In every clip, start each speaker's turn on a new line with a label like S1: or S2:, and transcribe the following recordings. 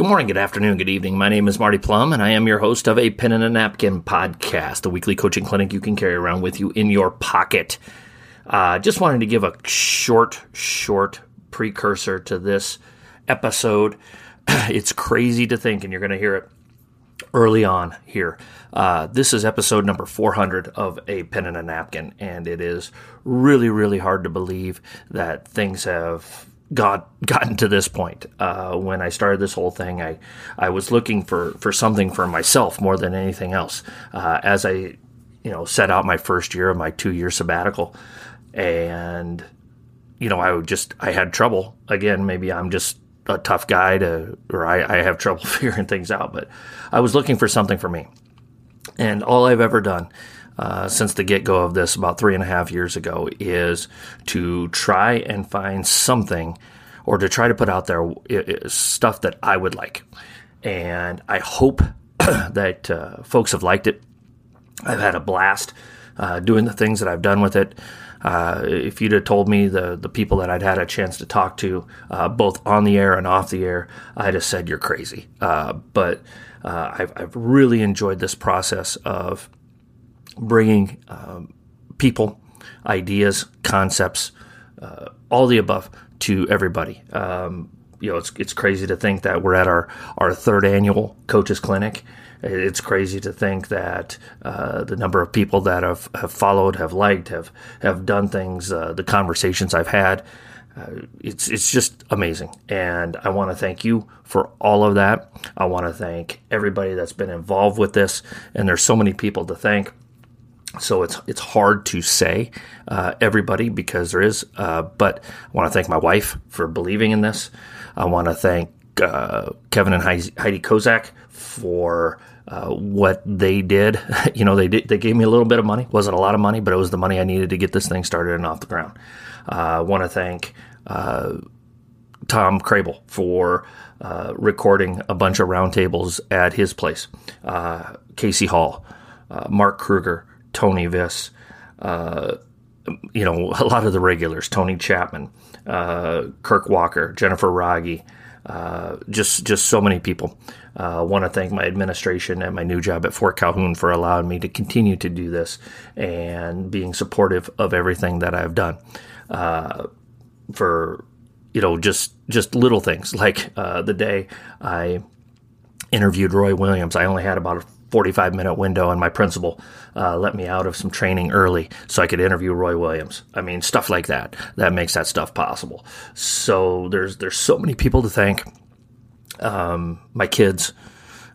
S1: Good morning, good afternoon, good evening. My name is Marty Plum, and I am your host of a Pen and a Napkin podcast, the weekly coaching clinic you can carry around with you in your pocket. Uh, just wanted to give a short, short precursor to this episode. it's crazy to think, and you're going to hear it early on here. Uh, this is episode number 400 of A Pen and a Napkin, and it is really, really hard to believe that things have got gotten to this point. Uh, when I started this whole thing, I I was looking for for something for myself more than anything else. Uh, as I you know set out my first year of my two year sabbatical, and you know I would just I had trouble again. Maybe I'm just a tough guy to, or I, I have trouble figuring things out. But I was looking for something for me, and all I've ever done uh, since the get go of this about three and a half years ago is to try and find something or to try to put out there stuff that I would like. And I hope that uh, folks have liked it. I've had a blast uh, doing the things that I've done with it. Uh, if you'd have told me the the people that I'd had a chance to talk to, uh, both on the air and off the air, I'd have said you're crazy. Uh, but uh, I've, I've really enjoyed this process of bringing um, people, ideas, concepts, uh, all the above to everybody. Um, you know, it's it's crazy to think that we're at our our third annual coaches clinic. It's crazy to think that uh, the number of people that have, have followed, have liked, have have done things, uh, the conversations I've had. Uh, it's it's just amazing, and I want to thank you for all of that. I want to thank everybody that's been involved with this, and there's so many people to thank so it's it's hard to say uh, everybody because there is. Uh, but I want to thank my wife for believing in this. I want to thank uh, Kevin and Heidi Kozak for uh, what they did. you know, they did they gave me a little bit of money. wasn't a lot of money, but it was the money I needed to get this thing started and off the ground. Uh, I want to thank uh, Tom Crable for. recording a bunch of roundtables at his place, Casey Hall, Mark Kruger, Tony Viss, uh, you know, a lot of the regulars, Tony Chapman, uh, Kirk Walker, Jennifer Raggi, uh, just just so many people. I uh, want to thank my administration and my new job at Fort Calhoun for allowing me to continue to do this and being supportive of everything that I've done. Uh, for you know, just just little things like uh, the day I interviewed Roy Williams, I only had about a 45 minute window, and my principal uh, let me out of some training early so I could interview Roy Williams. I mean, stuff like that that makes that stuff possible. So there's there's so many people to thank. Um, my kids,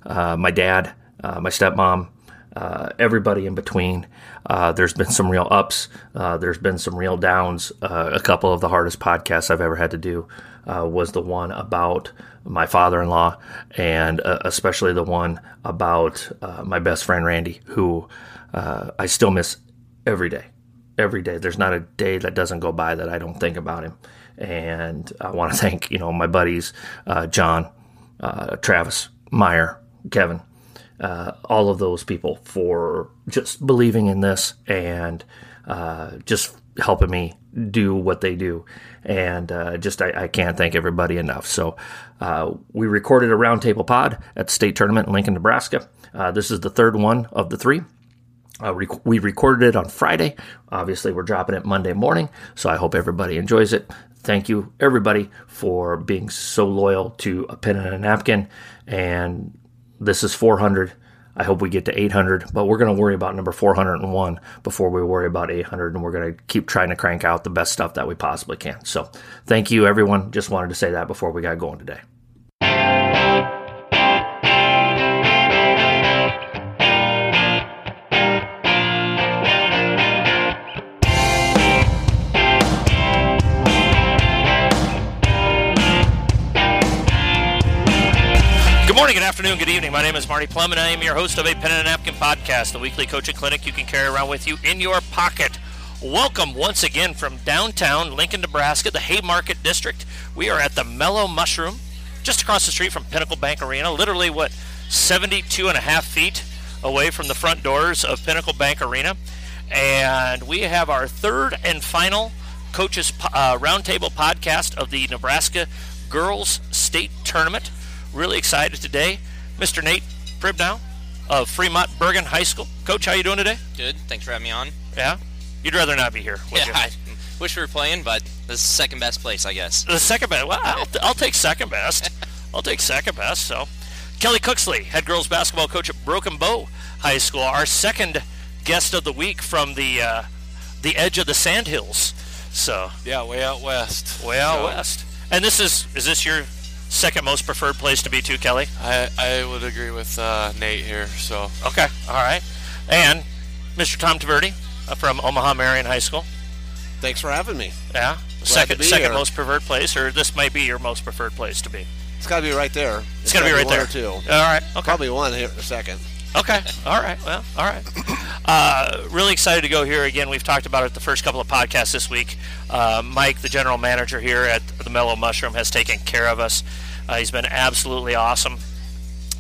S1: uh, my dad, uh, my stepmom, uh, everybody in between. Uh, there's been some real ups. Uh, there's been some real downs. Uh, a couple of the hardest podcasts I've ever had to do uh, was the one about my father-in-law, and uh, especially the one about my best friend Randy, who I still miss every day. Every day, there's not a day that doesn't go by that I don't think about him. And I want to thank you know my buddies, John, Travis, Meyer, Kevin uh, all of those people for just believing in this and uh, just helping me do what they do. And uh, just, I, I, can't thank everybody enough. So, uh, we recorded a roundtable pod at state tournament in Lincoln, Nebraska. Uh, this is the third one of the three. Uh, rec- we recorded it on Friday. Obviously, we're dropping it Monday morning. So, I hope everybody enjoys it. Thank you, everybody, for being so loyal to a pen and a napkin. And this is 400. I hope we get to 800, but we're going to worry about number 401 before we worry about 800, and we're going to keep trying to crank out the best stuff that we possibly can. So, thank you, everyone. Just wanted to say that before we got going today. Afternoon, good evening. My name is Marty Plum, and I am your host of a Pen and a Napkin podcast, the weekly coaching clinic you can carry around with you in your pocket. Welcome once again from downtown Lincoln, Nebraska, the Haymarket District. We are at the Mellow Mushroom, just across the street from Pinnacle Bank Arena, literally, what, 72 and a half feet away from the front doors of Pinnacle Bank Arena. And we have our third and final Coaches uh, Roundtable podcast of the Nebraska Girls State Tournament.
S2: Really excited today. Mr. Nate Pribnow of Fremont Bergan High School. Coach, how you doing today?
S3: Good. Thanks for having me on.
S2: Yeah? You'd rather not be here, would
S3: yeah,
S2: you?
S3: I wish we were playing, but this is the second best place, I guess.
S2: The second best. Well, I'll, I'll take second best. I'll take second best. So, Kelly Cooksley, head girls basketball coach at Broken Bow High School, our second guest of the week from the uh, the edge of the Sandhills. So,
S4: Yeah, way out west.
S2: way out
S4: So,
S2: west. And this is is this your second most preferred place to be too, Kelly?
S4: I, I would agree with uh, Nate here. So
S2: Okay, all right. And Mr. Tom Tvrdy uh, from Omaha Marian High School.
S5: Thanks for having me.
S2: Yeah,
S5: to
S2: second second
S5: here.
S2: most preferred place, or this might be your most preferred place to be.
S5: It's got to be right there.
S2: It's got to be right
S5: one
S2: there.
S5: Or two.
S2: All right. Okay.
S5: Probably one here in a second.
S2: Okay. All right. Well, all right. Uh, really excited to go here again. We've talked about it the first couple of podcasts this week. Uh, Mike, the general manager here at the Mellow Mushroom, has taken care of us. Uh, he's been absolutely awesome.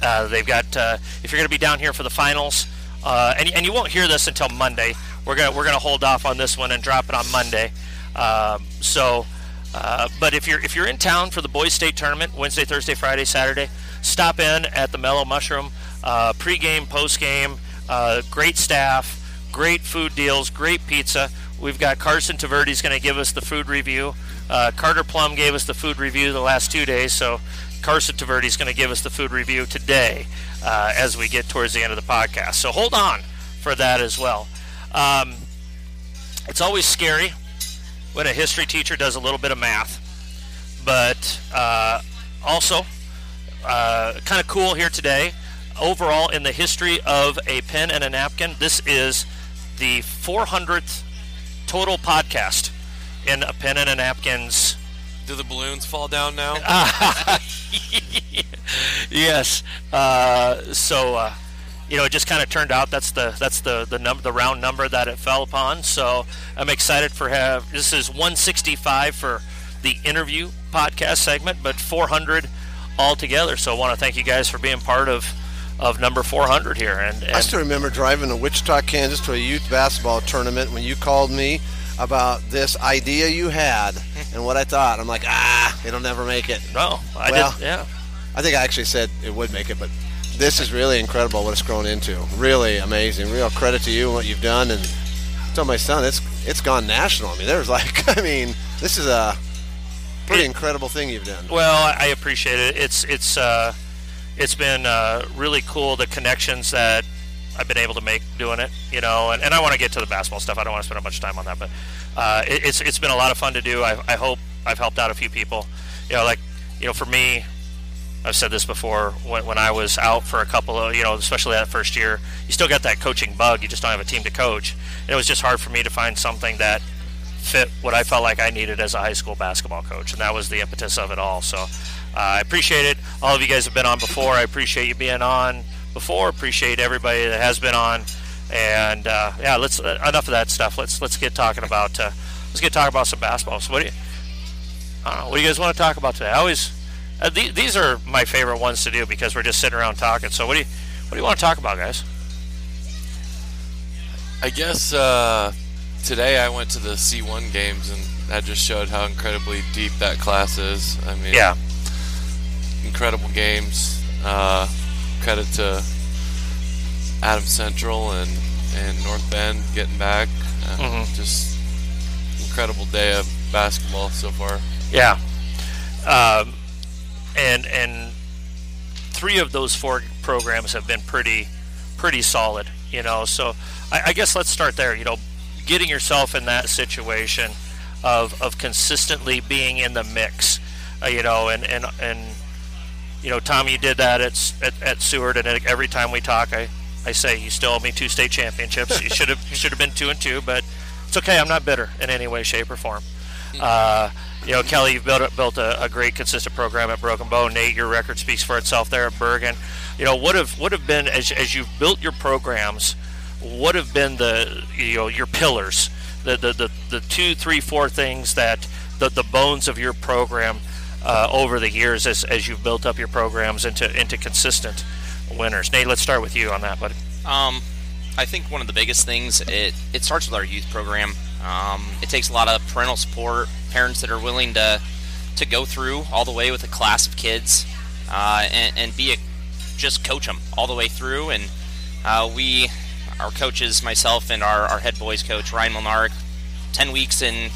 S2: Uh, they've got. Uh, if you're going to be down here for the finals, uh, and, and you won't hear this until Monday. We're gonna we're gonna hold off on this one and drop it on Monday. Um, so, uh, but if you're if you're in town for the boys' state tournament, Wednesday, Thursday, Friday, Saturday, stop in at the Mellow Mushroom. Uh, pre-game, post-game, uh, great staff, great food deals, great pizza. We've got Carson Tvrdy's going to give us the food review. Uh, Carter Plum gave us the food review the last two days, so Carson Tvrdy's going to give us the food review today uh, as we get towards the end of the podcast. So hold on for that as well. Um, it's always scary when a history teacher does a little bit of math, but uh, also uh, kind of cool here today. Overall, in the history of a pen and a napkin, this is the 400th total podcast in a pen and a napkins
S4: do the balloons fall down now?
S2: yes. Uh, so, uh, you know, it just kind of turned out that's the that's the the number the round number that it fell upon. So I'm excited for have this is 165 for the interview podcast segment, but 400 altogether. So I want to thank you guys for being part of of number 400 here. And,
S5: I still remember driving to Wichita, Kansas to a youth basketball tournament when you called me about this idea you had and what I thought. I'm like, ah, it'll never make it.
S2: no, I
S5: Well,
S2: did. Yeah.
S5: I think I actually said it would make it, but this is really incredible what it's grown into. Really amazing. Real credit to you and what you've done. And I told my son, it's it's gone national. I mean, there's like, I mean, this is a pretty
S2: It-
S5: incredible thing you've done.
S2: Well, I I appreciate it. It's it's uh, it's been uh, really cool the connections that I've been able to make doing it. You know, and, and I want to get to the basketball stuff. I don't want to spend much time on that, but uh, it, it's it's been a lot of fun to do. I, I hope I've helped out a few people. You know, like you know, for me, I've said this before. When, when I was out for a couple of, you know, especially that first year, you still got that coaching bug. You just don't have a team to coach. And it was just hard for me to find something that fit what I felt like I needed as a high school basketball coach, and that was the impetus of it all. So I appreciate it. All of you guys have been on before. I appreciate you being on before. Appreciate everybody that has been on. And uh, yeah, let's uh, enough of that stuff. Let's let's get talking about uh, let's get talking about some basketball. So what do you? I know. What do you guys want to talk about today? I always uh, th- these are my favorite ones to do because we're just sitting around talking. So what do you what do you want to talk about, guys?
S4: I guess uh, today I went to the C1 games and that just showed how incredibly deep that class is. I mean,
S2: Yeah,
S4: incredible games. Uh, credit to Adams Central and, and North Bend getting back. Uh,
S2: Mhm.
S4: Just incredible day of basketball so far.
S2: Yeah, um, and and three of those four programs have been pretty pretty solid. You know, so I, I guess let's start there. You know, getting yourself in that situation of of consistently being in the mix. Uh, you know, and and and you know, Tom, you did that at at, at Seward, and every time we talk, I. I say you still owe me two state championships. You should have should have been two and two, but it's okay. I'm not bitter in any way, shape, or form. Uh, you know, Kelly, you've built a, built a, a great, consistent program at Broken Bow. Nate, your record speaks for itself there at Bergan. You know, what have what have been as as you've built your programs? What have been the you know your pillars, the the the, the two, three, four things that the the bones of your program uh, over the years as as you've built up your programs into into consistent winners. Nate, let's start with you on that, buddy.
S3: Um, I think one of the biggest things it it starts with our youth program. Um, it takes a lot of parental support, parents that are willing to to go through all the way with a class of kids uh, and, and be a just coach them all the way through. And uh, we, our coaches, myself and our, our head boys coach Ryan Milnark, ten weeks in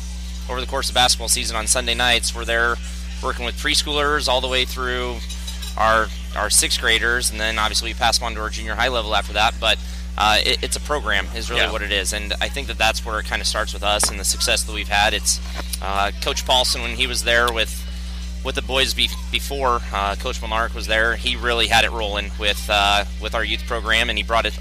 S3: over the course of basketball season on Sunday nights, we're there working with preschoolers all the way through our our sixth graders, and then obviously we pass them on to our junior high level after that. But uh, it, it's a program, is really
S1: Yeah.
S3: what it is, and I think that that's where it kind of starts with us and the success that we've had. It's uh, Coach Paulson when he was there with with the boys be- before uh, Coach Monarch was there. He really had it rolling with uh, with our youth program, and he brought it.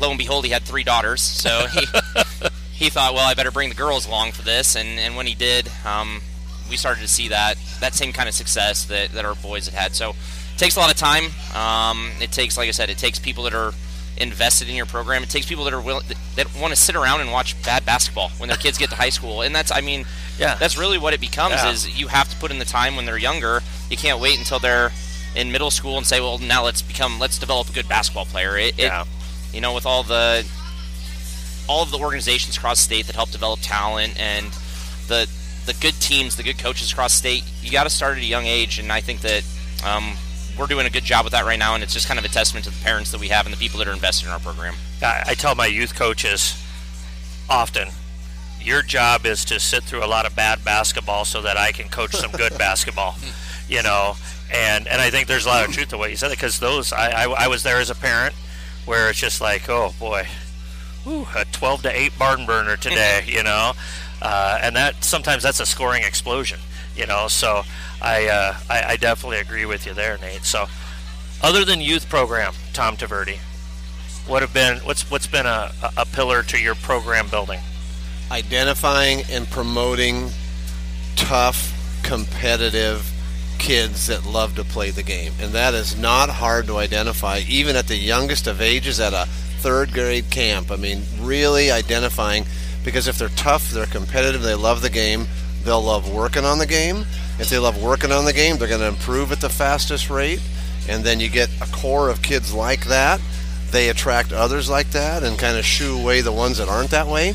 S3: Lo and behold, he had three daughters, so he he thought, well, I better bring the girls along for this, and, and when he did, um, we started to see that that same kind of success that, that our boys had had. So it takes a lot of time. Um, it takes, like I said, it takes people that are invested in your program. It takes people that are willing that, want to sit around and watch bad basketball when their kids get to high school, and that's, I mean,
S1: Yeah.
S3: that's really what it becomes.
S1: Yeah.
S3: Is you have to put in the time when they're younger. You can't wait until they're in middle school and say, well, now let's become, let's develop a good basketball player. It, it-
S1: Yeah.
S3: you know, with all the all of the organizations across the state that help develop talent and the the good teams, the good coaches across state, you got to start at a young age, and I think that um, we're doing a good job with that right now, and it's just kind of a testament to the parents that we have and the people that are invested in our program.
S2: I, I tell my youth coaches often, your job is to sit through a lot of bad basketball so that I can coach some good basketball. You know, and and I think there's a lot of truth to what you said because those I, I I was there as a parent where it's just like oh boy, whew, a 12 to 8 barn burner today. you know, uh, and that sometimes that's a scoring explosion. You know, so I, uh, I I definitely agree with you there, Nate. So. Other than youth program, Tom Tvrdy, what have been what's what's been a, a pillar to your program building?
S5: identifying and promoting tough, competitive kids that love to play the game. And that is not hard to identify, even at the youngest of ages at a third grade camp. I mean, really identifying because if they're tough, they're competitive, they love the game, they'll love working on the game. If they love working on the game, they're going to improve at the fastest rate. And then you get a core of kids like that. They attract others like that and kind of shoo away the ones that aren't that way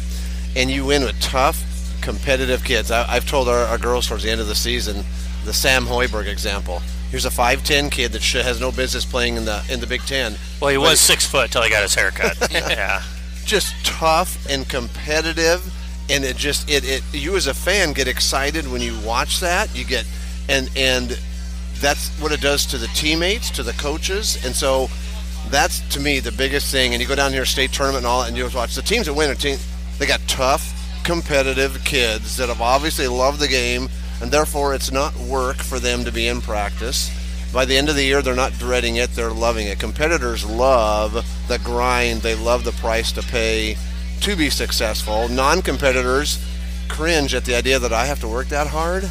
S5: and you win with tough, competitive kids. I, I've told our, our girls towards the end of the season the Sam Hoiberg example. Here's a 5'10 kid that sh- has no business playing in the in the Big Ten.
S2: Well, he
S5: But
S2: was six foot till he got his haircut. yeah.
S5: Just tough and competitive, and it just it, it you as a fan get excited when you watch that. You get and and that's what it does to the teammates, to the coaches, and so that's to me the biggest thing. And you go down here state tournament and all, and you watch the teams that win. Are team, they got tough, competitive kids that have obviously loved the game, and therefore it's not work for them to be in practice. By the end of the year, they're not dreading it; they're loving it. Competitors love the grind; they love the price to pay to be successful. Non-competitors cringe at the idea that I have to work that hard.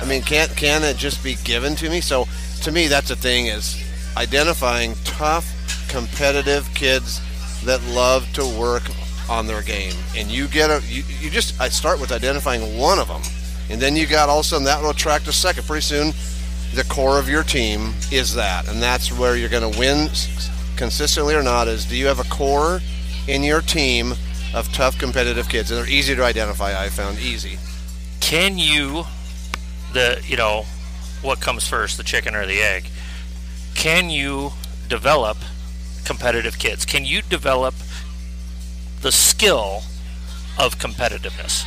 S5: I mean, can't can it just be given to me? So, to me, that's the thing is identifying tough, competitive kids that love to work on their game, and you get a you, you just I start with identifying one of them, and then you got all of a sudden that will attract a second. Pretty soon, the core of your team is that, and that's where you're going to win consistently or not. Is do you have a core in your team of tough, competitive kids, and they're easy to identify. I found easy.
S2: Can you, the you know, what comes first, the chicken or the egg? Can you develop competitive kids? Can you develop the skill of competitiveness?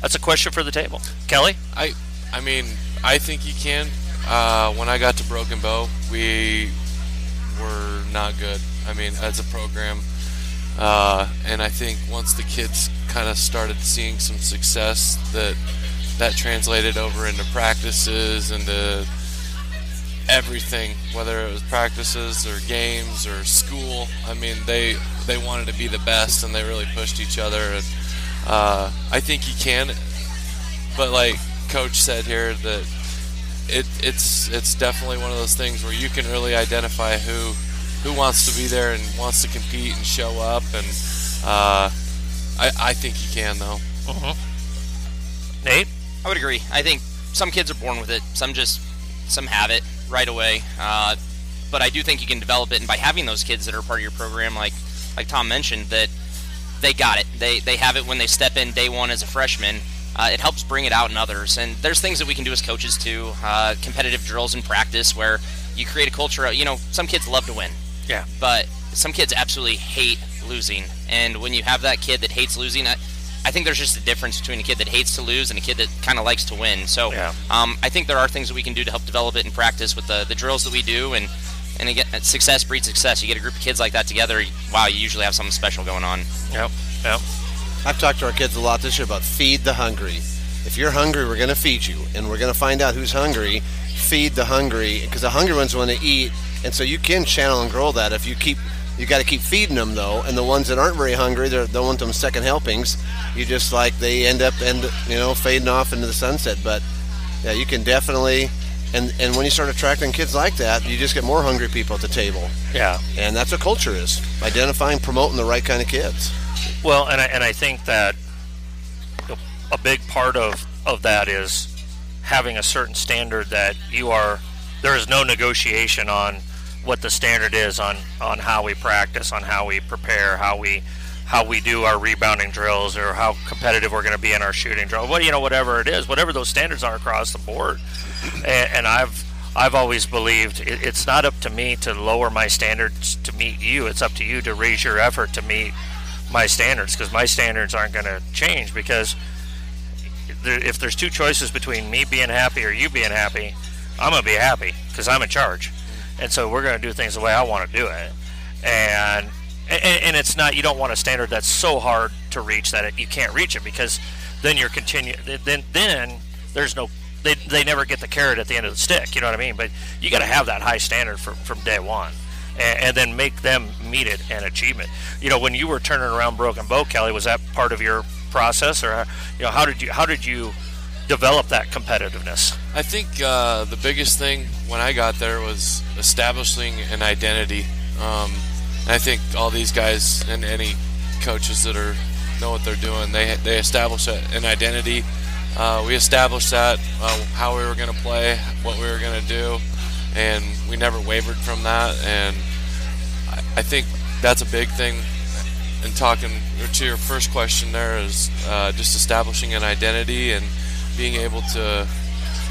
S2: That's a question for the table. Kelly?
S4: I, I mean, I think you can. Uh, when I got to Broken Bow, we were not good. I mean, as a program, uh, and I think once the kids kind of started seeing some success, that that translated over into practices and to everything, whether it was practices or games or school. I mean, they they wanted to be the best, and they really pushed each other. And uh, I think you can, but like Coach said here, that it it's it's definitely one of those things where you can really identify who who wants to be there and wants to compete and show up, and uh, I I think you can though.
S2: Nate?
S3: I would agree. I think some kids are born with it. Some just some have it right away. Uh, but I do think you can develop it, and by having those kids that are part of your program, like like Tom mentioned, that they got it. They they have it when they step in day one as a freshman. Uh, it helps bring it out in others. And there's things that we can do as coaches too. Uh, competitive drills in practice where you create a culture. Of, you know, some kids love to win,
S2: Yeah.
S3: but some kids absolutely hate losing. And when you have that kid that hates losing, I, I think there's just a difference between a kid that hates to lose and a kid that kind of likes to win. So
S2: Yeah.
S3: um, I think there are things that we can do to help develop it in practice with the, the drills that we do. And and again, success breeds success. You get a group of kids like that together. Wow, you usually have something special going on.
S2: Yep. Yep.
S5: I've talked to our kids a lot this year about feed the hungry. If you're hungry, we're going to feed you, and we're going to find out who's hungry. Feed the hungry, because the hungry ones want to eat, and so you can channel and grow that if you keep. You got to keep feeding them though, and the ones that aren't very hungry, they don't want them second helpings. You just like they end up and you know fading off into the sunset. But yeah, you can definitely, and and when you start attracting kids like that, you just get more hungry people at the table,
S2: Yeah.
S5: and that's what culture is: identifying, promoting the right kind of kids.
S2: Well, and I, and I think that a big part of, of that is having a certain standard that you are there is no negotiation on what the standard is on, on how we practice, on how we prepare, how we how we do our rebounding drills or how competitive we're going to be in our shooting drill. What you know, whatever it is, whatever those standards are across the board. And, and I've I've always believed it, it's not up to me to lower my standards to meet you. It's up to you to raise your effort to meet my standards because my standards aren't going to change because there, if there's two choices between me being happy or you being happy, I'm going to be happy because I'm in charge, and so we're going to do things the way I want to do it, and, and and it's not you don't want a standard that's so hard to reach that it, you can't reach it because then you're continue then then there's no they, they never get the carrot at the end of the stick you know what I mean? But you got to have that high standard from from day one and, and then make them meet it and achieve it. You know, when you were turning around Broken Bow, Kelly, was that part of your process, or you know, how did you how did you develop that competitiveness?
S4: I think uh, the biggest thing when I got there was establishing an identity. Um, and I think all these guys and any coaches that are know what they're doing, they they establish a, an identity. Uh, we established that uh, how we were going to play, what we were going to do, and we never wavered from that. And I, I think that's a big thing. And talking to your first question, there is uh, just establishing an identity and being able to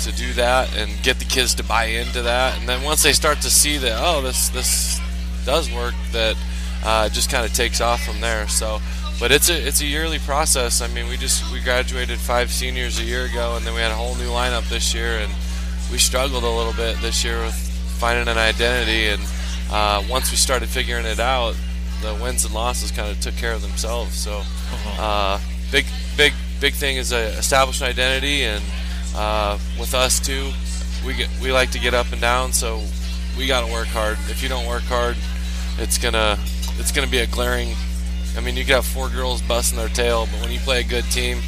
S4: to do that and get the kids to buy into that. And then once they start to see that, oh, this this does work, that uh, just kind of takes off from there. So, but it's a it's a yearly process. I mean, we just we graduated five seniors a year ago, and then we had a whole new lineup this year, and we struggled a little bit this year with finding an identity. And uh, once we started figuring it out, the wins and losses kind of took care of themselves. So, uh, big big big thing is uh, establish an identity, and uh, with us too, we get we like to get up and down. So we got to work hard. If you don't work hard, it's gonna it's gonna be a glaring. I mean, you could have four girls busting their tail, but when you play a good team,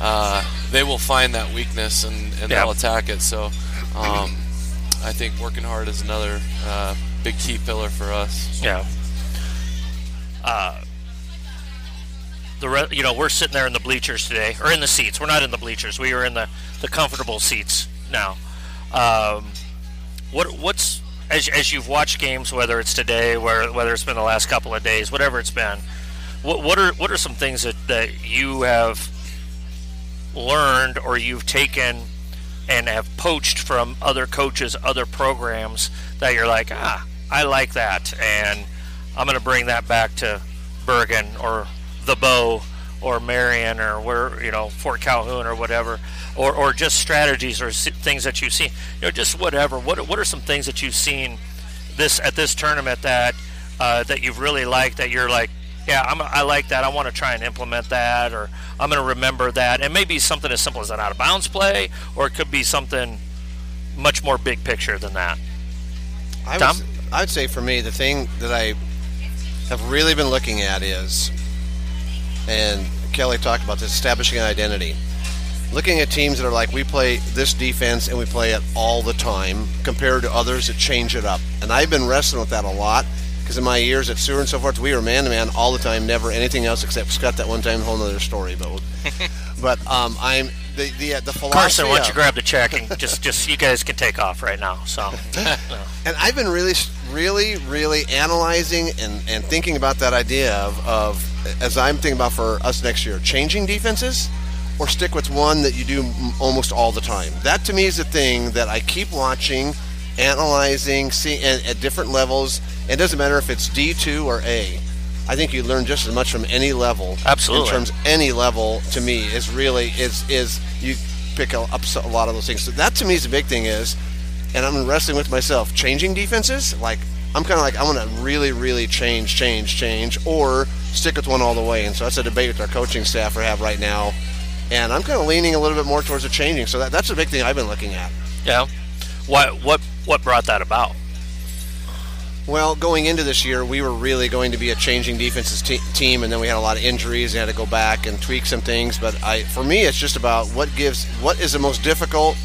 S4: uh, they will find that weakness and, and
S2: Yeah.
S4: they'll attack it. So um, I think working hard is another uh, big key pillar for us.
S2: Yeah. Uh, the re- you know we're sitting there in the bleachers today, or in the seats. We're not in the bleachers. We are in the, the comfortable seats now. Um, what what's as, as you've watched games, whether it's today, where whether it's been the last couple of days, whatever it's been. What what are what are some things that, that you have learned or you've taken and have poached from other coaches, other programs that you're like, ah, I like that, and I'm going to bring that back to Bergan or the Bow or Marian or where you know Fort Calhoun or whatever, or or just strategies or things that you've seen, you know, just whatever. What what are some things that you've seen this at this tournament that uh, that you've really liked that you're like, yeah, I'm, I like that. I want to try and implement that, or I'm going to remember that. And maybe something as simple as an out of bounds play, or it could be something much more big picture than that.
S5: I
S2: Tom?
S5: would, I would say for me, the thing that I have really been looking at is, and Kelly talked about this, establishing an identity. Looking at teams that are like, we play this defense and we play it all the time, compared to others that change it up. And I've been wrestling with that a lot because in my years at Seward and so forth, we were man to man all the time, never anything else except Scott that one time, whole other story. But, but um, I'm the the, uh, the philosophy.
S2: Carson, why don't you grab the check and just just you guys can take off right now. So
S5: And I've been really, really, really analyzing and, and thinking about that idea of, of, as I'm thinking about for us next year, changing defenses or stick with one that you do m- almost all the time? That to me is the thing that I keep watching, analyzing, seeing at, at different levels. It doesn't matter if it's D2 or A. I think you learn just as much from any level.
S2: Absolutely.
S5: In terms any level to me is really is is you pick up a lot of those things. So that to me is the big thing is, and I'm wrestling with myself, changing defenses. Like I'm kind of like I want to really really change, change, change, or stick with one all the way. And so that's a debate with our coaching staff we have right now. And I'm kind of leaning a little bit more towards the changing. So that, that's a big thing I've been looking at.
S2: Yeah. What what what brought that about?
S5: Well, going into this year, we were really going to be a changing defenses te- team, and then we had a lot of injuries. and had to go back and tweak some things. But I, for me, it's just about what gives, what is the most difficult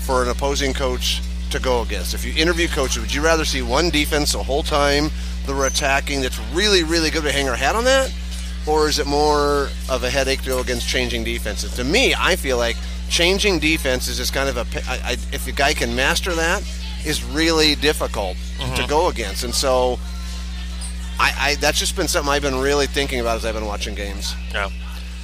S5: for an opposing coach to go against. If you interview coaches, would you rather see one defense the whole time that we're attacking that's really, really good to hang our hat on that, or is it more of a headache to go against changing defenses? To me, I feel like changing defenses is kind of a. I, I, if a guy can master that, is really difficult to mm-hmm. go against, and so I, I that's just been something I've been really thinking about as I've been watching games.
S2: Yeah.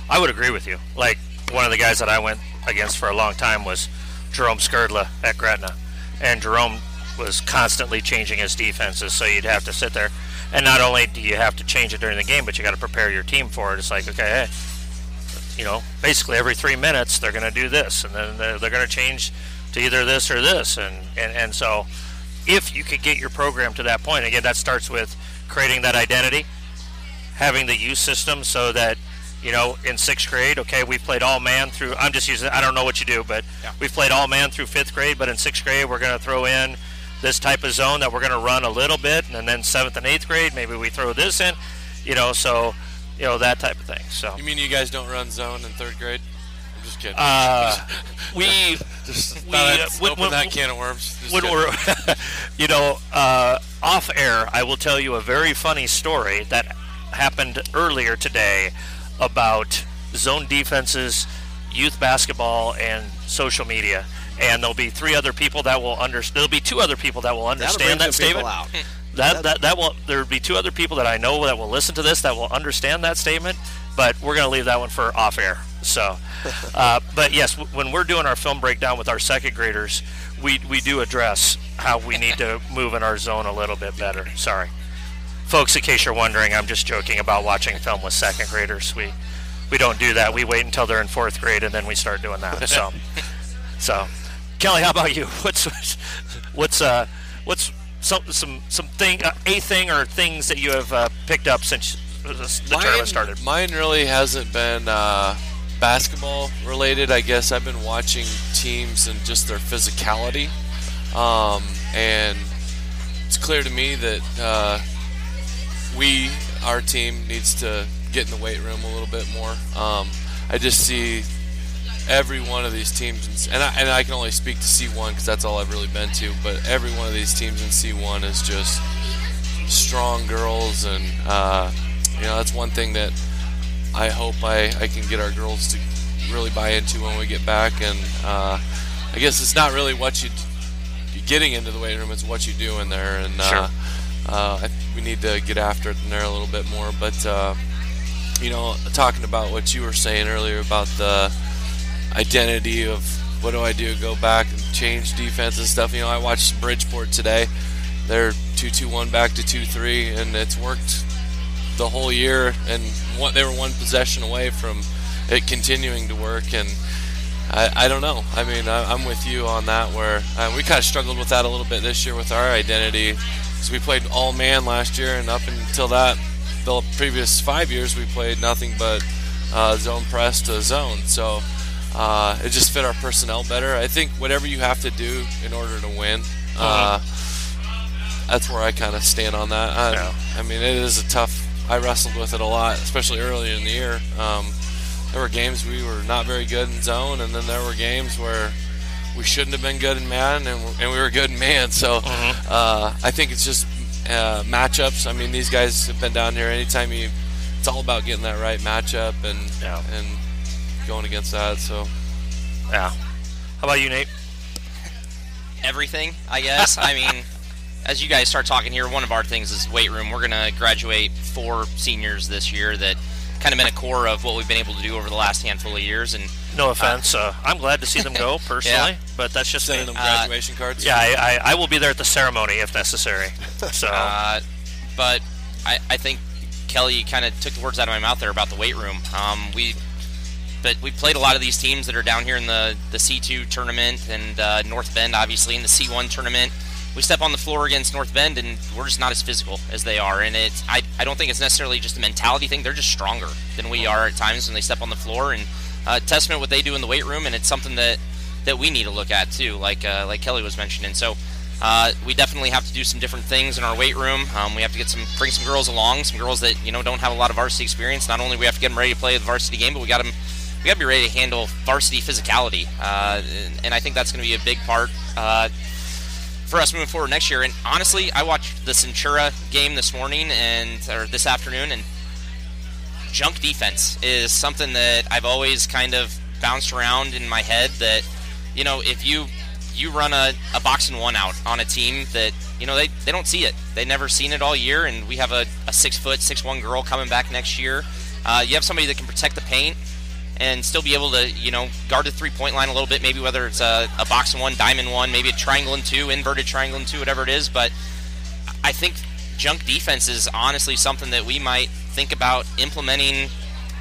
S2: I would agree with you. Like one of the guys that I went against for a long time was Jerome Skrdla at Gretna, and Jerome was constantly changing his defenses. So you'd have to sit there, and not only do you have to change it during the game, but you got to prepare your team for it. It's like okay, hey, you know, basically every three minutes they're going to do this, and then they're, they're going to change to either this or this, and, and and so if you could get your program to that point, again, that starts with creating that identity, having the use system so that you know in sixth grade, okay, we've played all man through. I'm just using. I don't know what you do, but we've played all man through fifth grade. But in sixth grade, we're going to throw in this type of zone that we're going to run a little bit, and then seventh and eighth grade, maybe we throw this in. You know, so you know that type of thing. So
S4: You mean you guys don't run zone in third grade? I'm just kidding.
S2: uh, we
S4: just
S2: we,
S4: thought I'd
S2: uh, when-
S4: open
S2: when-
S4: that can of worms. Just
S2: when
S4: kidding.
S2: we're, you know, uh, off air, I will tell you a very funny story that happened earlier today about zone defenses, youth basketball, and social media. And there'll be three other people that will understand. There'll be two other people that will understand that statement.
S5: out.
S2: That, that that will there'll be two other people that I know that will listen to this that will understand that statement, but we're going to leave that one for off air. So, uh, but yes, w- when we're doing our film breakdown with our second graders, we we do address how we need to move in our zone a little bit better. Sorry, folks. In case you're wondering, I'm just joking about watching film with second graders. We we don't do that. We wait until they're in fourth grade and then we start doing that. So, so Kelly, how about you? What's what's uh what's some some some thing uh, a thing or things that you have uh, picked up since the the tournament started?
S4: Mine really hasn't been uh, basketball related. I guess I've been watching teams and just their physicality, um, and it's clear to me that uh, we, our team, needs to get in the weight room a little bit more. Um, I just see every one of these teams, and I, and I can only speak to C1 because that's all I've really been to. But every one of these teams in C1 is just strong girls, and uh, you know that's one thing that I hope I, I can get our girls to really buy into when we get back. And uh, I guess it's not really what you are getting into the weight room; it's what you do in there. And
S2: Sure.
S4: uh, uh, I, we need to get after it in there a little bit more. But uh, you know, talking about what you were saying earlier about the identity of what do I do? Go back and change defense and stuff. You know, I watched Bridgeport today. They're two-two-one back to two-three, and it's worked the whole year. And what they were one possession away from it continuing to work. And I, I don't know. I mean, I, I'm with you on that. Where uh, we kind of struggled with that a little bit this year with our identity, because we played all man last year, and up until that, the previous five years we played nothing but uh, zone press to zone. So uh, it just fit our personnel better. I think whatever you have to do in order to win, uh, that's where I kind of stand on that. I,
S2: Yeah.
S4: I mean, it is a tough. I wrestled with it a lot, especially early in the year. Um, there were games we were not very good in zone, and then there were games where we shouldn't have been good in man, and, and we were good in man. So uh, I think it's just uh, matchups. I mean, these guys have been down here. Anytime you, it's all about getting that right matchup and
S2: Yeah.
S4: and going against that. So
S2: Yeah. How about you, Nate?
S3: everything, I guess. I mean, as you guys start talking here, one of our things is weight room. We're going to graduate four seniors this year that kind of been a core of what we've been able to do over the last handful of years. And
S2: no offense, uh, I'm glad to see them go personally, yeah. but that's just
S4: sending them graduation
S3: uh,
S4: cards.
S2: Yeah, I, I, I, will be there at the ceremony if necessary. So,
S3: uh, but I, I think Kelly kind of took the words out of my mouth there about the weight room. Um, we but we played a lot of these teams that are down here in the, the C2 tournament and uh, North Bend, obviously, in the C1 tournament. We step on the floor against North Bend, and we're just not as physical as they are. And it's I, I don't think it's necessarily just a mentality thing. They're just stronger than we are at times when they step on the floor. And uh, testament what they do in the weight room, and it's something that, that we need to look at too, like uh, like Kelly was mentioning. So uh, we definitely have to do some different things in our weight room. Um, we have to get some bring some girls along, some girls that you know don't have a lot of varsity experience. Not only we have to get them ready to play the varsity game, but we got them we got to be ready to handle varsity physicality, uh, and I think that's going to be a big part uh, for us moving forward next year. And honestly, I watched the Centura game this morning and or this afternoon, and junk defense is something that I've always kind of bounced around in my head. That you know, if you you run a, a box and one out on a team that you know they, they don't see it, they never seen it all year, and we have a, a six foot six one girl coming back next year. Uh, you have somebody that can protect the paint and still be able to, you know, guard the three point line a little bit. Maybe whether it's a, a box and one, diamond one, maybe a triangle and two, inverted triangle and two, whatever it is. But I think junk defense is honestly something that we might think about implementing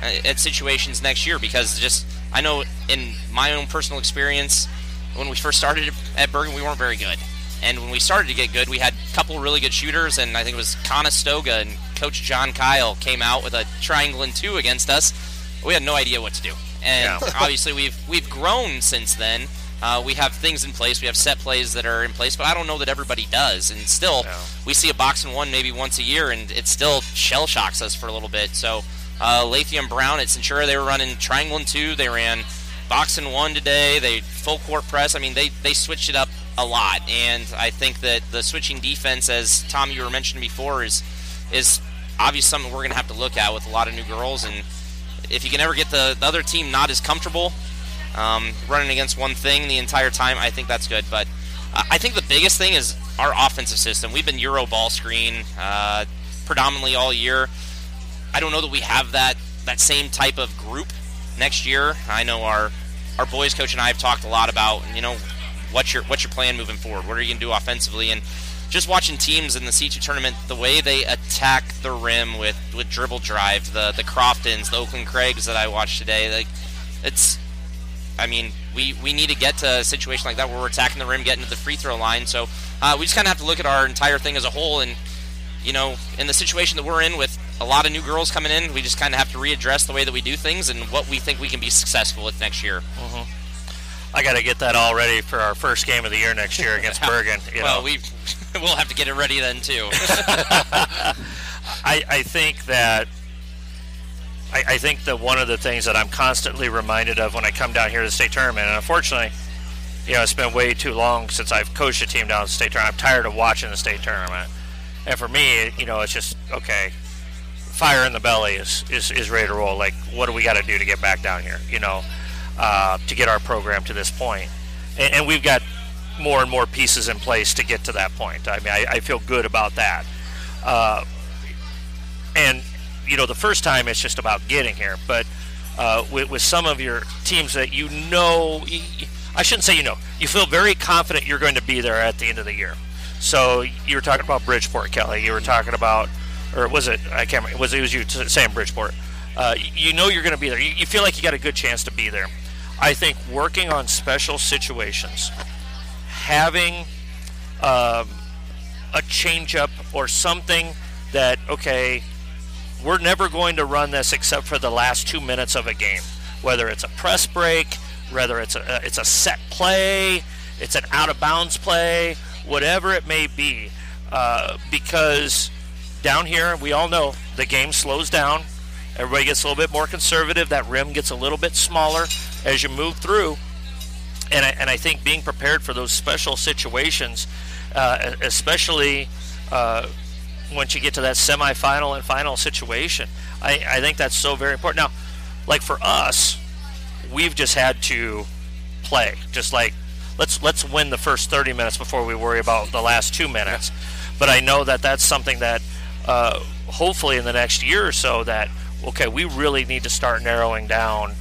S3: uh, at situations next year because just I know in my own personal experience when we first started at Bergan, we weren't very good and when we started to get good we had a couple really good shooters and I think it was Conestoga and coach John Kyle came out with a triangle and two against us we had no idea what to do. And yeah. obviously, we've we've grown since then. Uh, we have things in place. We have set plays that are in place, but I don't know that everybody does. And still, yeah. we see a box and one maybe once a year, and it still shell shocks us for a little bit. So, uh, Lathium Brown at Centura, they were running triangle and two. They ran box and one today. They full court press. I mean, they they switched it up a lot, and I think that the switching defense, as Tom you were mentioning before, is is obviously something we're going to have to look at with a lot of new girls and if you can ever get the, the other team not as comfortable um, running against one thing the entire time, I think that's good. But I think the biggest thing is our offensive system. We've been Euro ball screen uh, predominantly all year. I don't know that we have that that same type of group next year. I know our our boys coach and I have talked a lot about you know what's your what's your plan moving forward. What are you going to do offensively and just watching teams in the C2 tournament, the way they attack the rim with, with dribble drive, the the Croftons, the Oakland Craigs that I watched today, like it's, I mean, we, we need to get to a situation like that where we're attacking the rim, getting to the free throw line. So uh, we just kind of have to look at our entire thing as a whole, and you know, in the situation that we're in with a lot of new girls coming in, we just kind of have to readdress the way that we do things and what we think we can be successful with next year.
S2: Mm-hmm. I got to get that all ready for our first game of the year next year against Bergan. You
S3: well,
S2: know.
S3: we we'll have to get it ready then too.
S2: I, I think that I, I, think that one of the things that I'm constantly reminded of when I come down here to the state tournament, and unfortunately, you know, it's been way too long since I've coached a team down at the state tournament. I'm tired of watching the state tournament, and for me, you know, it's just okay. Fire in the belly is, is, is ready to roll. Like, what do we got to do to get back down here? You know, uh, to get our program to this point. And, and, we've got more and more pieces in place to get to that point. I mean, I, I feel good about that. Uh, and, you know, the first time it's just about getting here, but uh, with, with, some of your teams that you know, I shouldn't say you know, you feel very confident you're going to be there at the end of the year. So you were talking about Bridgeport, Kelly. You were talking about, or was it? I can't remember. Was it was you saying Bridgeport? Uh, you know you're going to be there. You, you, feel like you got a good chance to be there. I think working on special situations, having um, a changeup or something that okay, we're never going to run this except for the last two minutes of a game. Whether it's a press break, whether it's a uh, it's a set play, it's an out of bounds play, whatever it may be, uh, because down here we all know the game slows down Everybody gets a little bit more conservative. That rim gets a little bit smaller as you move through. And I, and I think being prepared for those special situations, uh, especially uh, once you get to that semifinal and final situation, I, I think that's so very important. Now, like for us, we've just had to play. Just like let's let's win the first 30 minutes before we worry about the last two minutes. But I know that that's something that uh, hopefully in the next year or so that okay, we really need to start narrowing down,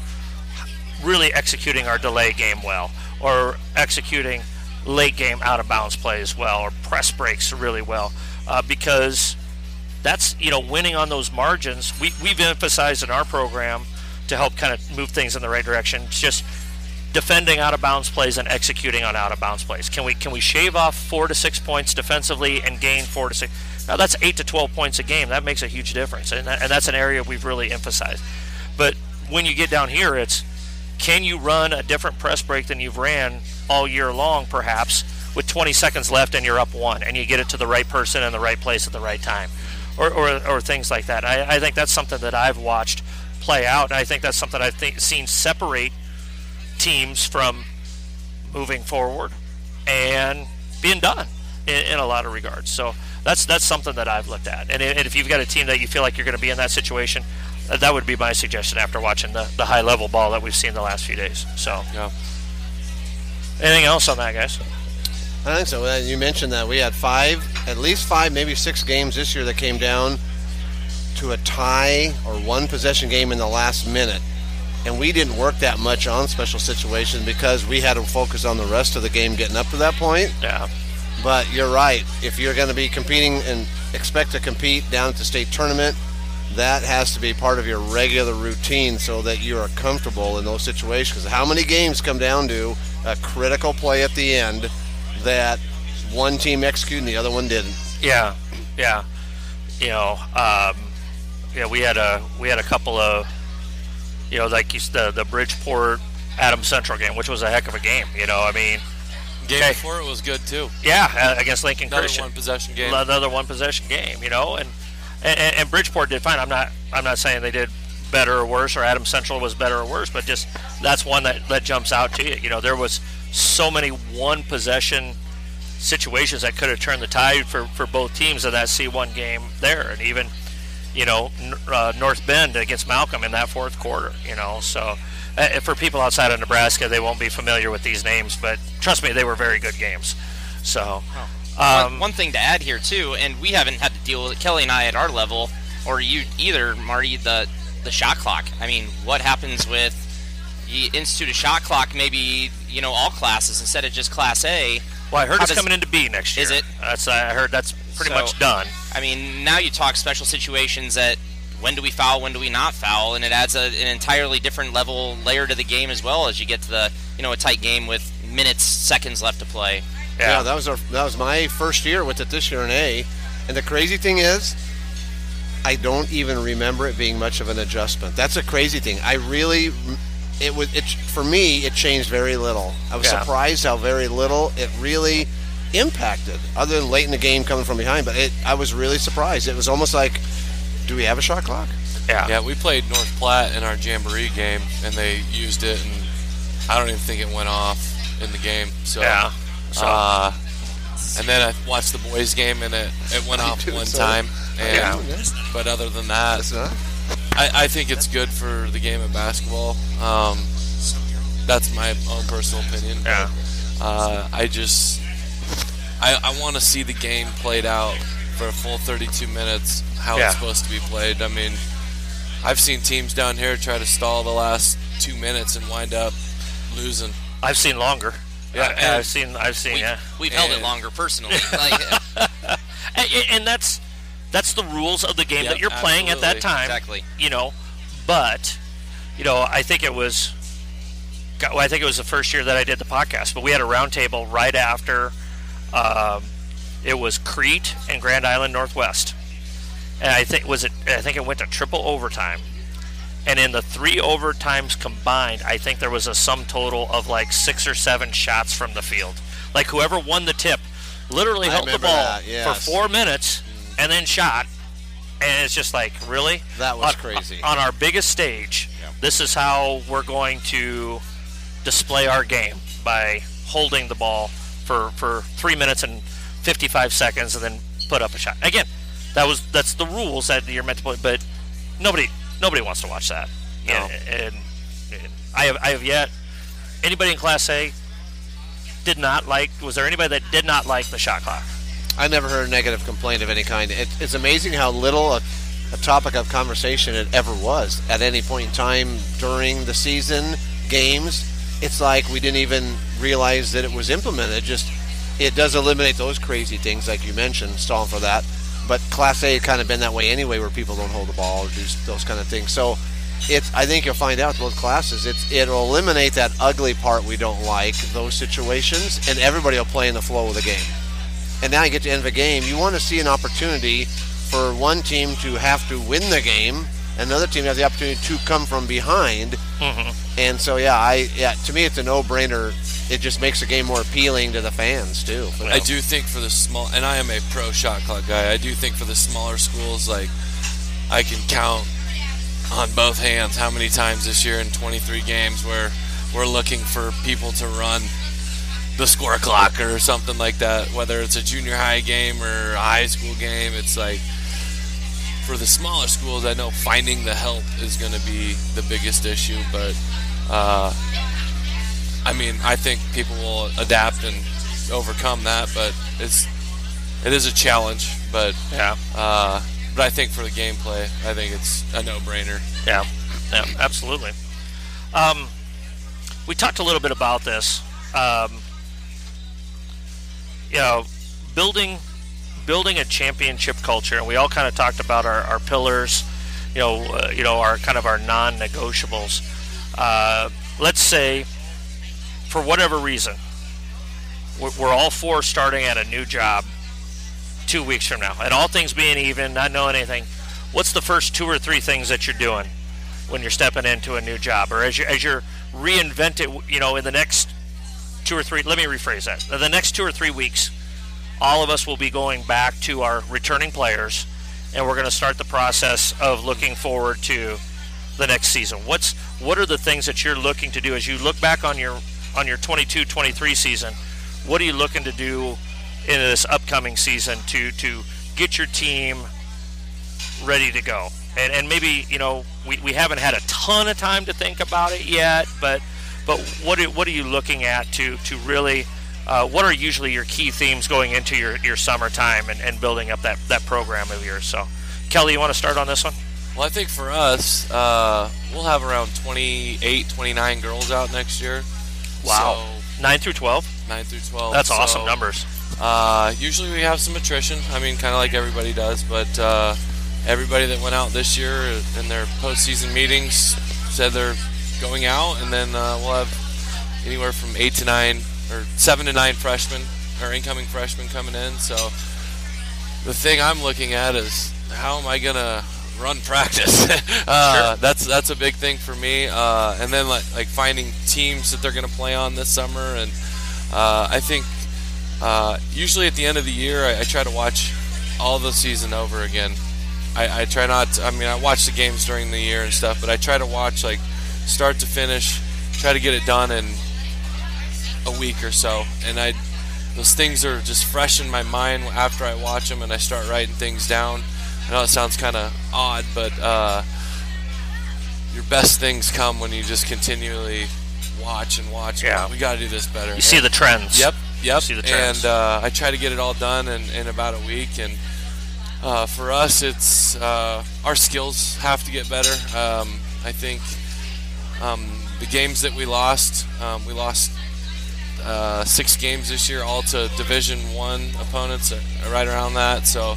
S2: really executing our delay game well, or executing late game out of bounds plays well, or press breaks really well, uh, because that's you know winning on those margins. We we've emphasized in our program to help kind of move things in the right direction. It's just defending out of bounds plays and executing on out of bounds plays. Can we can we shave off four to six points defensively and gain four to six? Now that's eight to twelve points a game. That makes a huge difference, and, that, and that's an area we've really emphasized. But when you get down here, it's can you run a different press break than you've ran all year long, perhaps with 20 seconds left and you're up one, and you get it to the right person in the right place at the right time, or or, or things like that. I, I think that's something that I've watched play out. And I think that's something I've think, seen separate teams from moving forward and being done in, in, a lot of regards. So that's that's something that I've looked at. And, if you've got a team that you feel like you're going to be in that situation, Uh, that would be my suggestion after watching the, the high level ball that we've seen the last few days. So,
S4: yeah.
S2: Anything else on that, guys?
S5: I think so. You mentioned that we had five, at least five, maybe six games this year that came down to a tie or one possession game in the last minute and we didn't work that much on special situations because we had to focus on the rest of the game getting up to that point.
S2: Yeah.
S5: But you're right. If you're going to be competing and expect to compete down at the state tournament, that has to be part of your regular routine so that you are comfortable in those situations. Because how many games come down to a critical play at the end that one team executed and the other one didn't?
S2: Yeah, yeah. You know, um, yeah, we had a we had a couple of you know, like the the Bridgeport Adams Central game, which was a heck of a game. You know, I mean,
S4: game okay. before it was good too.
S2: Yeah, against Lincoln
S4: another
S2: Christian,
S4: one possession game,
S2: another one possession game. You know, and, and and Bridgeport did fine. I'm not I'm not saying they did better or worse, or Adams Central was better or worse, but just that's one that that jumps out to you. You know, there was so many one possession situations that could have turned the tide for, for both teams in that C1 game there, and even you know, uh, North Bend against Malcolm in that fourth quarter. You know, so uh, for people outside of Nebraska, they won't be familiar with these names, but trust me, they were very good games. So,
S3: oh. Um, one, one, thing to add here too, and we haven't had to deal with it, Kelly and I at our level, or you either, Marty, the the shot clock. I mean, what happens with you institute a shot clock? Maybe you know all classes instead of just Class A.
S2: Well, I heard it's coming into B next year.
S3: Is it?
S2: That's I heard that's pretty so, much done.
S3: I mean, now you talk special situations that when do we foul, when do we not foul, and it adds a, an entirely different level layer to the game as well as you get to the you know a tight game with minutes, seconds left to play.
S5: Yeah, yeah that was our, that was my first year with it this year in A, and the crazy thing is, I don't even remember it being much of an adjustment. That's a crazy thing. I really, it was it for me. It changed very little. I was yeah. surprised how very little it really impacted, other than late in the game coming from behind. But it, I was really surprised. It was almost like, do we have a shot clock?
S4: Yeah. Yeah, we played North Platte in our Jamboree game, and they used it, and I don't even think it went off in the game. So,
S2: yeah.
S4: So. Uh, and then I watched the boys' game, and it, it went off one so. time. And, yeah. But other than that, I, I think it's good for the game of basketball. Um, that's my own personal opinion.
S2: Yeah.
S4: Uh, I just I, I want to see the game played out for a full 32 minutes, how yeah. it's supposed to be played. I mean, I've seen teams down here try to stall the last two minutes and wind up losing.
S2: I've seen longer. Yeah, I, have seen. I've seen.
S3: We,
S2: yeah,
S3: we've held it longer personally. like,
S2: and, and, that's that's the rules of the game yep, that you're playing at that time.
S3: Exactly.
S2: You know, but you know, I think it was. I think it was the first year that I did the podcast, but we had a roundtable right after um, it was Crete and Grand Island Northwest, and I think was it. I think it went to triple overtime, and in the three overtimes combined, I think there was a sum total of like six or seven shots from the field. Like whoever won the tip, literally held the ball
S5: yes.
S2: for four minutes mm. and then shot. And it's just like, really?
S5: That was
S2: on,
S5: crazy.
S2: On our biggest stage, yep. this is how we're going to display our game by holding the ball for, for three minutes and 55 seconds and then put up a shot. Again, that was that's the rules that you're meant to play, but nobody nobody wants to watch that.
S4: No.
S2: And, and, and I have I have yet anybody in Class A did not like. Was there anybody that did not like the shot clock?
S5: I never heard a negative complaint of any kind. It, it's amazing how little a a topic of conversation it ever was at any point in time during the season games. It's like we didn't even realize that it was implemented. It just it does eliminate those crazy things like you mentioned, stalling for that. But Class A kind of been that way anyway, where people don't hold the ball or do those kind of things. So it's I think you'll find out both classes. It's it'll eliminate that ugly part we don't like, those situations, and everybody will play in the flow of the game. And now you get to the end of a game, you want to see an opportunity for one team to have to win the game, another team have the opportunity to come from behind.
S2: Mm-hmm.
S5: And so yeah, I yeah to me it's a no-brainer. It just makes the game more appealing to the fans too.
S4: I do think for the small, and I am a pro shot clock guy. I do think for the smaller schools, like I can count on both hands how many times this year in 23 games where we're looking for people to run the score clock or something like that. Whether it's a junior high game or a high school game, it's like for the smaller schools, I know finding the help is going to be the biggest issue. But uh, I mean, I think people will adapt and overcome that. But it's it is a challenge. But
S2: Yeah.
S4: uh, but I think for the gameplay, I think it's a no-brainer.
S2: Yeah, yeah, absolutely. Um, we talked a little bit about this. Um, you know, building building a championship culture, and we all kind of talked about our, our pillars. You know, uh, you know, our kind of our non-negotiables. Uh, let's say, for whatever reason, we're, all four starting at a new job two weeks from now, and all things being even, not knowing anything. What's the first two or three things that you're doing when you're stepping into a new job, or as you as you're reinvent it? You know, in the next two or three. Let me rephrase that. The next two or three weeks, all of us will be going back to our returning players, and we're going to start the process of looking forward to the next season. What's what are the things that you're looking to do as you look back on your on your 22-23 season? What are you looking to do in this upcoming season to to get your team ready to go? And and maybe you know we, we haven't had a ton of time to think about it yet, but but what are, what are you looking at to to really uh, what are usually your key themes going into your, your summertime and, and building up that, that program of yours? So, Kelly, you want to start on this one?
S4: Well, I think for us, uh, we'll have around 28, 29 girls out next year.
S2: Wow.
S4: So,
S2: 9 through 12?
S4: 9 through 12.
S2: That's
S4: So,
S2: awesome numbers.
S4: Uh, usually we have some attrition. I mean, kind of like everybody does, but uh, everybody that went out this year in their postseason meetings said they're going out, and then uh, we'll have anywhere from eight to nine or seven to nine freshmen or incoming freshmen coming in. So the thing I'm looking at is how am I gonna run practice? uh, That's that's a big thing for me. Uh, and then like, like finding teams that they're gonna play on this summer, and uh, I think uh, usually at the end of the year I, I try to watch all the season over again. I, I try not. To, I mean, I watch the games during the year and stuff, but I try to watch like start to finish. Try to get it done in a week or so, and I those things are just fresh in my mind after I watch them and I start writing things down. I know it sounds kind of odd, but uh, your best things come when you just continually watch and watch.
S2: Yeah.
S4: we got to do this better.
S2: You see the trends.
S4: Yep, yep.
S2: see the trends.
S4: And uh, I try to get it all done in, in about a week. And uh, for us, it's uh, our skills have to get better. Um, I think um, the games that we lost, um, we lost uh, six games this year, all to Division One opponents, uh, right around that. So,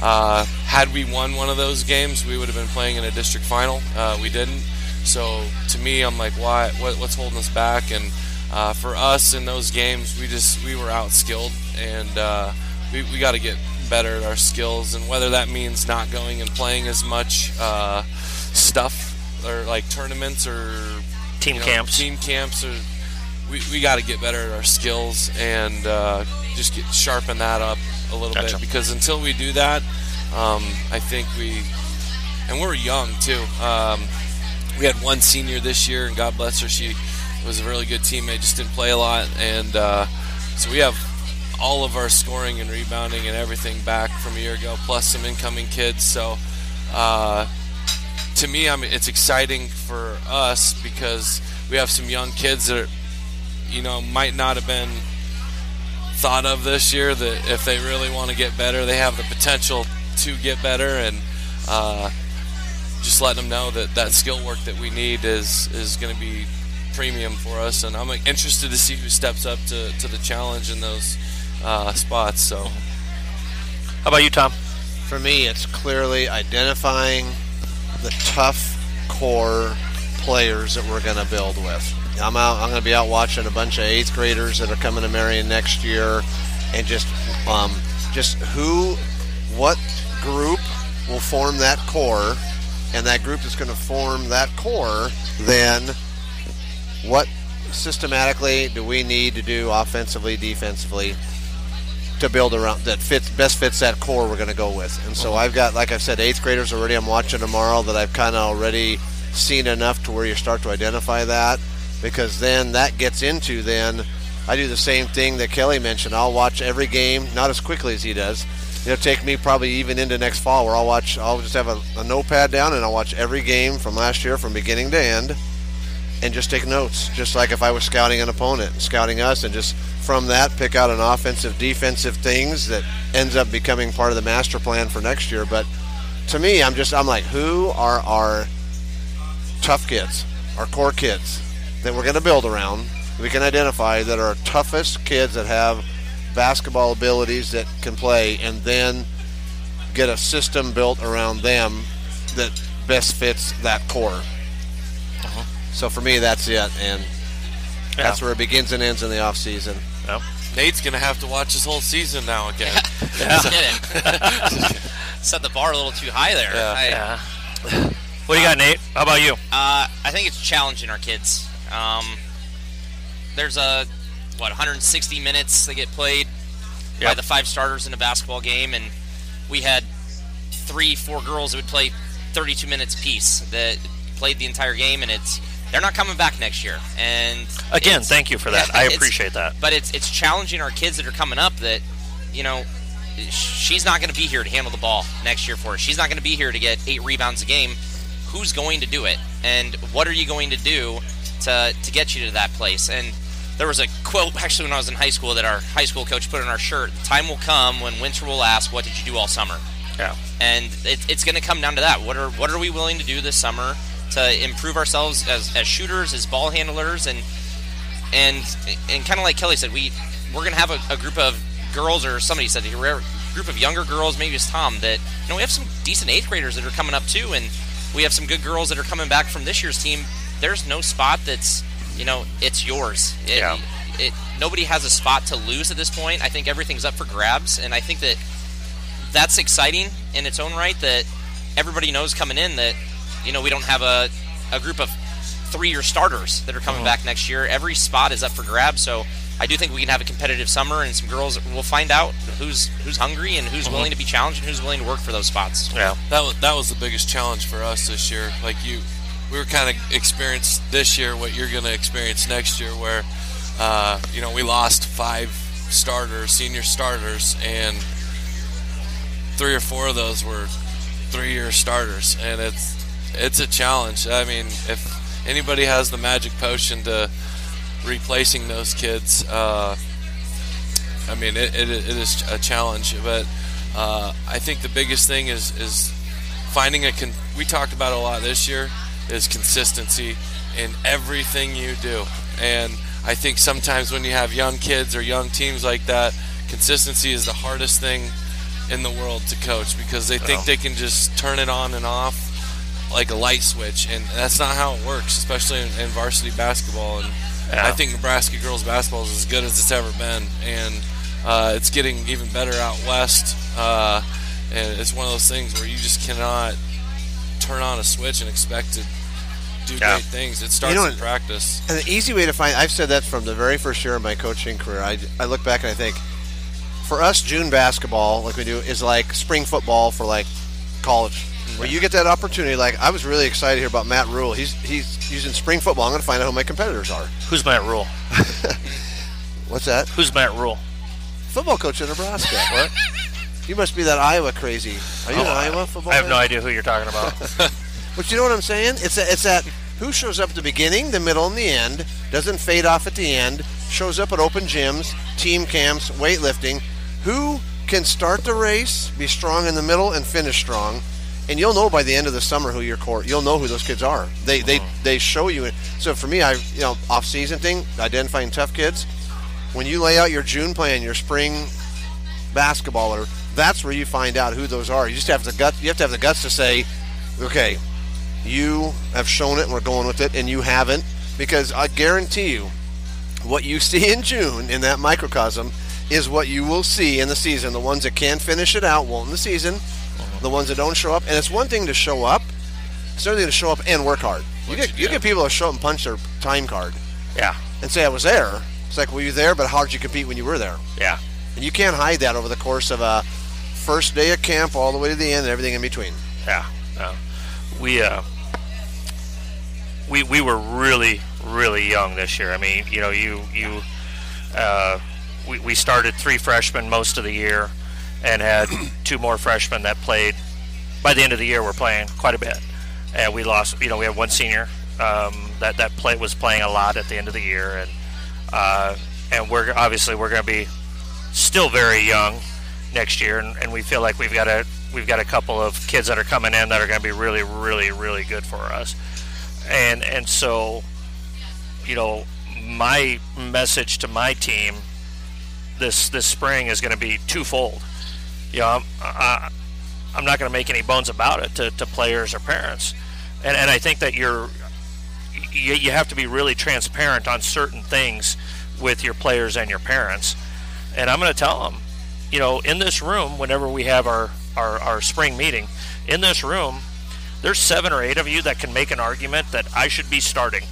S4: uh, had we won one of those games, we would have been playing in a district final. Uh, we didn't. So, to me, I'm like, why? What, what's holding us back? And uh, for us in those games, we just we were outskilled, and uh, we we got to get better at our skills. And whether that means not going and playing as much uh, stuff or like tournaments or
S2: Team
S4: you know,
S2: camps.
S4: team camps or we, we got to get better at our skills and uh, just get sharpen that up a little
S2: Gotcha.
S4: bit because until we do that, um, I think we and we're young too. Um, we had one senior this year, and God bless her, she was a really good teammate. Just didn't play a lot, and uh, so we have all of our scoring and rebounding and everything back from a year ago, plus some incoming kids. So. Uh, to me, I mean, it's exciting for us because we have some young kids that are, you know, might not have been thought of this year. That if they really want to get better, they have the potential to get better. And uh, just letting them know that that skill work that we need is is going to be premium for us. And I'm interested to see who steps up to, to the challenge in those uh, spots. So,
S2: How about you, Tom?
S5: For me, it's clearly identifying the tough core players that we're going to build with. I'm out. I'm going to be out watching a bunch of eighth graders that are coming to Marian next year, and just, um, just who, what group will form that core, and that group that's going to form that core, then what systematically do we need to do offensively, defensively to build around that fits best fits that core we're going to go with. And so I've got, like I said, eighth graders already. I'm watching tomorrow that I've kind of already seen enough to where you start to identify that because then that gets into then I do the same thing that Kelly mentioned. I'll watch every game, not as quickly as he does. It'll take me probably even into next fall where I'll watch. I'll just have a, a notepad down and I'll watch every game from last year from beginning to end and just take notes, just like if I was scouting an opponent, scouting us, and just from that pick out an offensive, defensive things that ends up becoming part of the master plan for next year. But to me, I'm just I'm like, who are our tough kids, our core kids that we're going to build around? We can identify that are our toughest kids that have basketball abilities that can play, and then get a system built around them that best fits that core. So for me, that's it, and that's where it begins and ends in the off season.
S4: Nate's going to have to watch his whole season now again.
S3: Get it. Set the bar a little too high there.
S4: Yeah.
S3: I,
S2: Yeah. What do you got, Nate? How about you?
S3: Uh, I think it's challenging our kids. Um, there's a what 160 minutes they get played by the five starters in a basketball game, and we had three, four girls that would play 32 minutes piece that played the entire game, and it's they're not coming back next year. And
S2: Again, thank you for that.
S3: yeah,
S2: I appreciate that.
S3: But it's it's challenging our kids that are coming up that you know she's not going to be here to handle the ball next year for us. She's not going to be here to get eight rebounds a game. Who's going to do it? And what are you going to do to to get you to that place? And there was a quote actually when I was in high school that our high school coach put on our shirt. The time will come when winter will ask, "What did you do all summer?"
S2: Yeah.
S3: and it, it's going to come down to that. What are what are we willing to do this summer to improve ourselves as, as shooters, as ball handlers, and and and kind of like Kelly said, we we're going to have a, a group of girls, or somebody said a group of younger girls, maybe it's Tom, that you know we have some decent eighth graders that are coming up too, and we have some good girls that are coming back from this year's team. There's no spot that's you know it's yours. It,
S2: Yeah.
S3: it nobody has a spot to lose at this point. I think everything's up for grabs, and I think that that's exciting in its own right that everybody knows coming in that you know we don't have a, a group of three-year starters that are coming mm-hmm. back next year every spot is up for grabs so i do think we can have a competitive summer and some girls we'll find out who's who's hungry and who's mm-hmm. willing to be challenged and who's willing to work for those spots
S2: Yeah.
S4: that was, that was the biggest challenge for us this year. Like you, we were kind of experienced this year what you're going to experience next year, where uh, you know we lost five starters, senior starters, and three or four of those were three-year starters, and it's it's a challenge. I mean, if anybody has the magic potion to replacing those kids, uh, I mean, it, it, it is a challenge, but uh, I think the biggest thing is is finding a. Con- we talked about it a lot this year is consistency in everything you do, and I think sometimes when you have young kids or young teams like that, consistency is the hardest thing in the world to coach because they think they can just turn it on and off like a light switch, and that's not how it works, especially in, in varsity basketball. And
S2: Yeah.
S4: I think Nebraska girls basketball is as good as it's ever been, and uh, it's getting even better out west. Uh, and it's one of those things where you just cannot turn on a switch and expect to do
S2: Yeah.
S4: great things. It starts
S5: know
S4: in practice.
S5: And the easy way to find, I've said that from the very first year of my coaching career. I, I look back and I think, for us, June basketball, like we do, is like spring football for like college. Mm-hmm. Where you get that opportunity, like I was really excited here about Matt Rhule. He's he's using spring football. I'm going to find out who my competitors are.
S2: Who's Matt Rhule?
S5: What's that?
S2: Who's Matt Rhule?
S5: Football coach in Nebraska. what? You must be that Iowa crazy. Are you an oh, Iowa football?
S2: I have
S5: fan?
S2: no idea who you're talking about.
S5: But you know what I'm saying? It's that, it's that who shows up at the beginning, the middle, and the end, doesn't fade off at the end, shows up at open gyms, team camps, weightlifting. Who can start the race, be strong in the middle, and finish strong? and you'll know by the end of the summer who your core. You'll know who those kids are. They they mm-hmm. they show you. So for me, I you know off season thing, identifying tough kids. When you lay out your June plan, your spring basketball, or that's where you find out who those are. You just have the guts. You have to have the guts to say, okay, you have shown it, and we're going with it, and you haven't, because I guarantee you, what you see in June in that microcosm is what you will see in the season. The ones that can finish it out won't in the season. The ones that don't show up, and it's one thing to show up. It's another thing to show up and work hard. You get you get people that show up and punch their time card
S2: Yeah,
S5: and say I was there. It's like, well, you there, but how did you compete when you were there?
S2: yeah,
S5: And you can't hide that over the course of a first day of camp all the way to the end and everything in between.
S2: yeah. yeah. We uh, we we were really really young this year. I mean, you know, you you uh, we we started three freshmen most of the year, and had two more freshmen that played. By the end of the year, we're playing quite a bit, and we lost. You know, we have one senior um, that that play was playing a lot at the end of the year, and uh, and we're obviously we're going to be still very young next year, and, and we feel like we've got a we've got a couple of kids that are coming in that are going to be really, really, really good for us, and and so, you know, my message to my team this this spring is going to be twofold. You know, I'm, I, I'm not going to make any bones about it to, to players or parents, and and I think that you're you, you have to be really transparent on certain things with your players and your parents. And I'm going to tell them, you know, in this room, whenever we have our, our, our spring meeting, in this room, there's seven or eight of you that can make an argument that I should be starting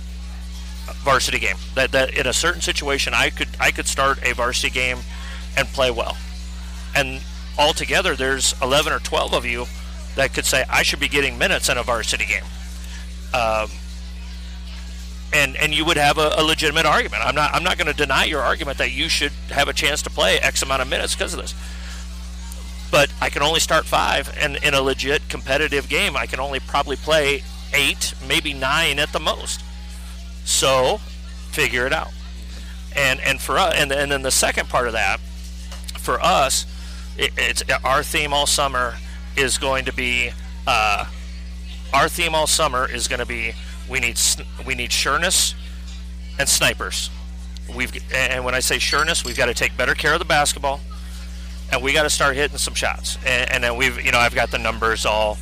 S2: a varsity game. That, that in a certain situation, I could I could start a varsity game and play well. And altogether, there's 11 or 12 of you that could say I should be getting minutes in a varsity game. Um, and and you would have a, a legitimate argument. I'm not I'm not going to deny your argument that you should have a chance to play X amount of minutes because of this. But I can only start five, and in a legit competitive game, I can only probably play eight, maybe nine at the most. So, figure it out. And and for us, and and then the second part of that, for us, it, it's our theme all summer is going to be. Uh, our theme all summer is going to be we need we need sureness and snipers. We've and when I say sureness, we've got to take better care of the basketball, and we got to start hitting some shots. And, and then we've you know I've got the numbers all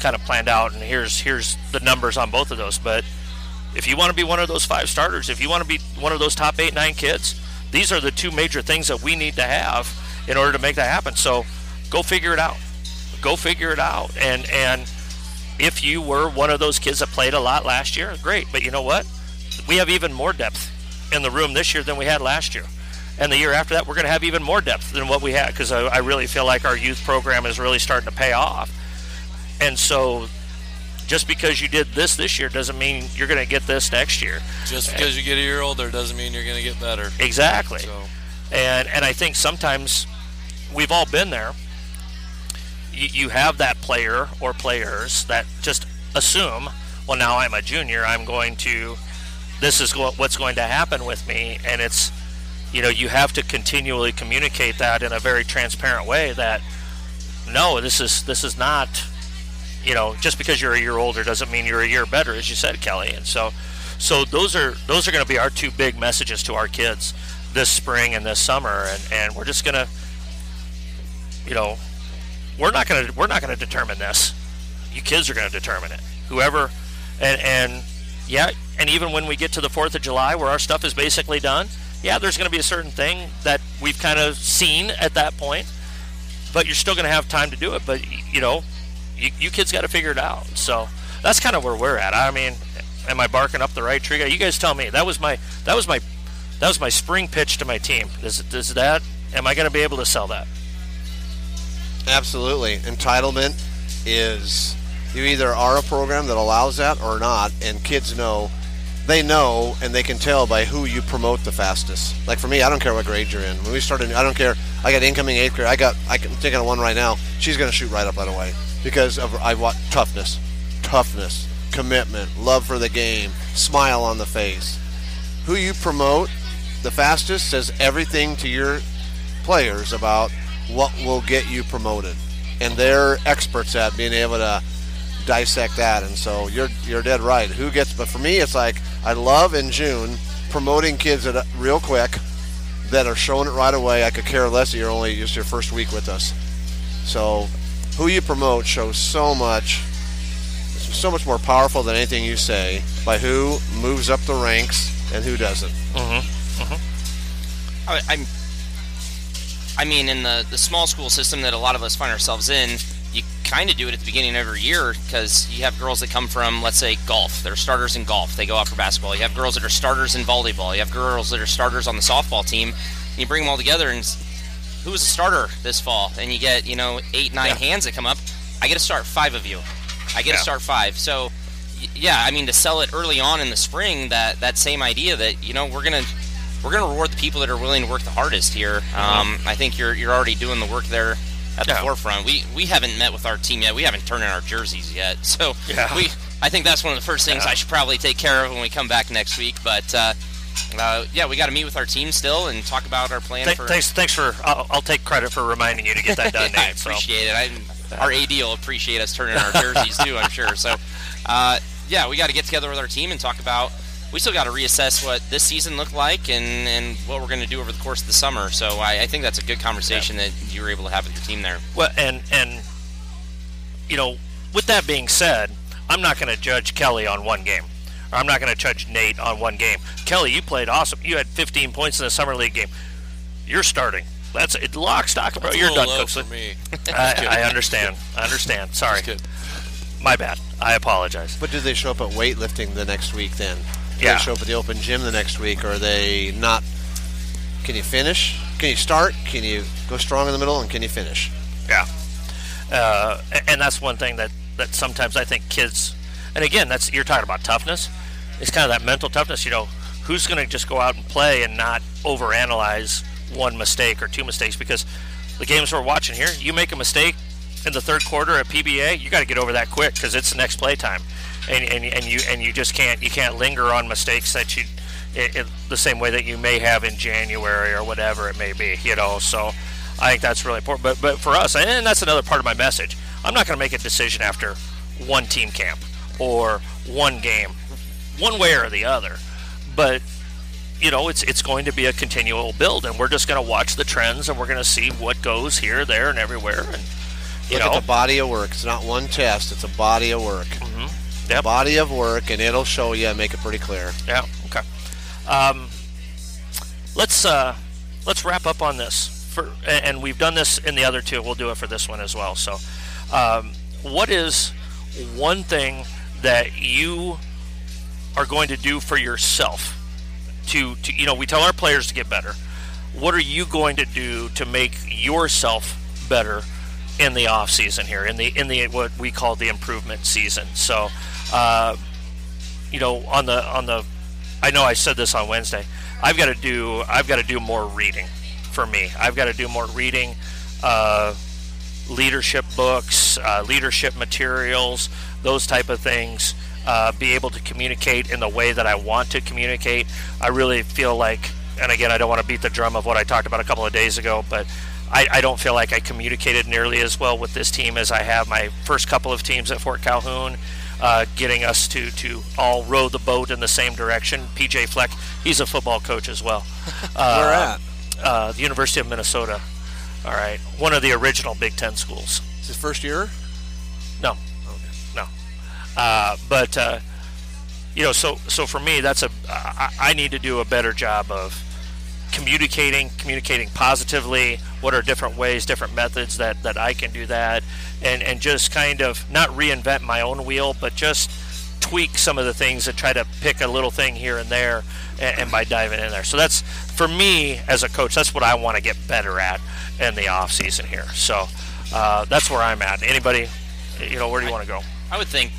S2: kind of planned out, and here's here's the numbers on both of those. But if you want to be one of those five starters, if you want to be one of those top eight nine kids, these are the two major things that we need to have in order to make that happen. So go figure it out. Go figure it out. And and if you were one of those kids that played a lot last year, great. But you know what? We have even more depth in the room this year than we had last year. And the year after that, we're going to have even more depth than what we had because I, I really feel like our youth program is really starting to pay off. And so just because you did this this year doesn't mean you're going to get this next year.
S4: Just because you get a year older doesn't mean you're going to get better.
S2: Exactly.
S4: So
S2: And and I think sometimes we've all been there. You, you have that player or players that just assume, well, now I'm a junior, I'm going to, this is what, what's going to happen with me, and it's, you know, you have to continually communicate that in a very transparent way that, no, this is this is not, you know, just because you're a year older doesn't mean you're a year better, as you said, Kelly, and so. So those are those are going to be our two big messages to our kids this spring and this summer, and, and we're just gonna, you know, we're not gonna we're not gonna determine this. You kids are gonna determine it. Whoever, and and yeah, and even when we get to the Fourth of July, where our stuff is basically done, yeah, there's gonna be a certain thing that we've kind of seen at that point, but you're still gonna have time to do it. But you know, you, you kids got to figure it out. So that's kind of where we're at. I mean, am I barking up the right tree? You guys tell me. That was my that was my that was my spring pitch to my team. Is, is that? Am I going to be able to sell that?
S5: Absolutely. Entitlement is you either are a program that allows that or not, and kids know they know and they can tell by who you promote the fastest. Like for me, I don't care what grade you're in. When we started, I don't care. I got incoming eighth grade. I got. I can think of one right now. She's to shoot right up right away because of I want toughness, toughness, commitment, love for the game, smile on the face. Who you promote the fastest says everything to your players about what will get you promoted. and they're experts at being able to dissect that. And so you're you're dead right. Who gets? But for me, it's like I love in June promoting kids that real quick that are showing it right away. I could care less that you're only just your first week with us. So who you promote shows so much. So much more powerful than anything you say by who moves up the ranks and who doesn't. Mm-hmm. Mm-hmm.
S3: I, I'm. I mean, in the the small school system that a lot of us find ourselves in, you kind of do it at the beginning of every year because you have girls that come from, let's say, golf. They're starters in golf. They go out for basketball. You have girls that are starters in volleyball. You have girls that are starters on the softball team. And you bring them all together and who was a starter this fall? And you get you know eight nine hands that come up. I get to start five of you. I get
S2: Yeah.
S3: to start five. So yeah, I mean to sell it early on in the spring that that same idea that you know we're gonna we're gonna reward the people that are willing to work the hardest here. Um, I think you're you're already doing the work there at the
S2: Yeah.
S3: forefront. We we haven't met with our team yet. We haven't turned in our jerseys yet. So
S2: Yeah.
S3: we I think that's one of the first things
S2: Yeah.
S3: I should probably take care of when we come back next week. But uh, uh, yeah, we got to meet with our team still and talk about our plan
S2: Th-
S3: for.
S2: thanks, thanks for. I'll, I'll take credit for reminding you to get that done,
S3: I
S2: Nate. so.
S3: appreciate it. I, our AD will appreciate us turning in our jerseys too. I'm sure. So, uh, yeah, we got to get together with our team and talk about. We still got to reassess what this season looked like and, and what we're going to do over the course of the summer. So I, I think that's a good conversation that you were able to have with your team there.
S2: Well, and and you know, with that being said, I'm not going to judge Kelly on one game. Or I'm not going to judge Nate on one game. Kelly, you played awesome. You had 15 points in the summer league game. You're starting. That's it. Lock, stock, bro.
S4: That's
S2: You're done,
S4: low for me.
S2: I, I understand. I understand. Sorry, my bad. I apologize.
S5: But do they show up at weightlifting the next week then?
S2: Yeah.
S5: show up at the open gym the next week? Or are they not? Can you finish? Can you start? Can you go strong in the middle? And can you finish?
S2: Yeah, uh, and that's one thing that that sometimes I think kids, and again, that's you're talking about toughness. It's kind of that mental toughness. You know, who's going to just go out and play and not overanalyze one mistake or two mistakes? Because the games we're watching here, you make a mistake in the third quarter at PBA, you got to get over that quick because it's the next play time, and, and and you and you just can't you can't linger on mistakes that you. It, it, the same way that you may have in January or whatever it may be, you know. So, I think that's really important. But but for us, and that's another part of my message. I'm not going to make a decision after one team camp or one game, one way or the other. But you know, it's it's going to be a continual build, and we're just going to watch the trends, and we're going to see what goes here, there, and everywhere. And you
S5: Look
S2: know,
S5: at the body of work. It's not one test. It's a body of work. Mm-hmm.
S2: Yep.
S5: Body of work, and it'll show you and make it pretty clear.
S2: Yeah. Okay. Um, let's uh, let's wrap up on this. For and and we've done this in the other two. We'll do it for this one as well. So, um, what is one thing that you are going to do for yourself to, to you know we tell our players to get better. What are you going to do to make yourself better in the off season here in the in the what we call the improvement season? So. Uh, you know on the on the I know I said this on Wednesday. I've got to do I've got to do more reading for me. I've got to do more reading, uh, leadership books, uh, leadership materials, those type of things. Uh, be able to communicate in the way that I want to communicate. I really feel like, and again, I don't want to beat the drum of what I talked about a couple of days ago, but I, I don't feel like I communicated nearly as well with this team as I have my first couple of teams at Fort Calhoun uh, getting us to, to all row the boat in the same direction. PJ Fleck, he's a football coach as well. Uh,
S5: Where at?
S2: Uh, the University of Minnesota. All right, one of the original Big Ten schools.
S5: It's his first year.
S2: No, no. Uh, but uh, you know, so so for me, that's a I, I need to do a better job of communicating, communicating positively. What are different ways, different methods that that I can do that, and and just kind of not reinvent my own wheel, but just tweak some of the things and try to pick a little thing here and there, and, and by diving in there. So that's for me as a coach. That's what I want to get better at in the off season here. So uh, that's where I'm at. Anybody, you know, where do you want to go?
S3: I would think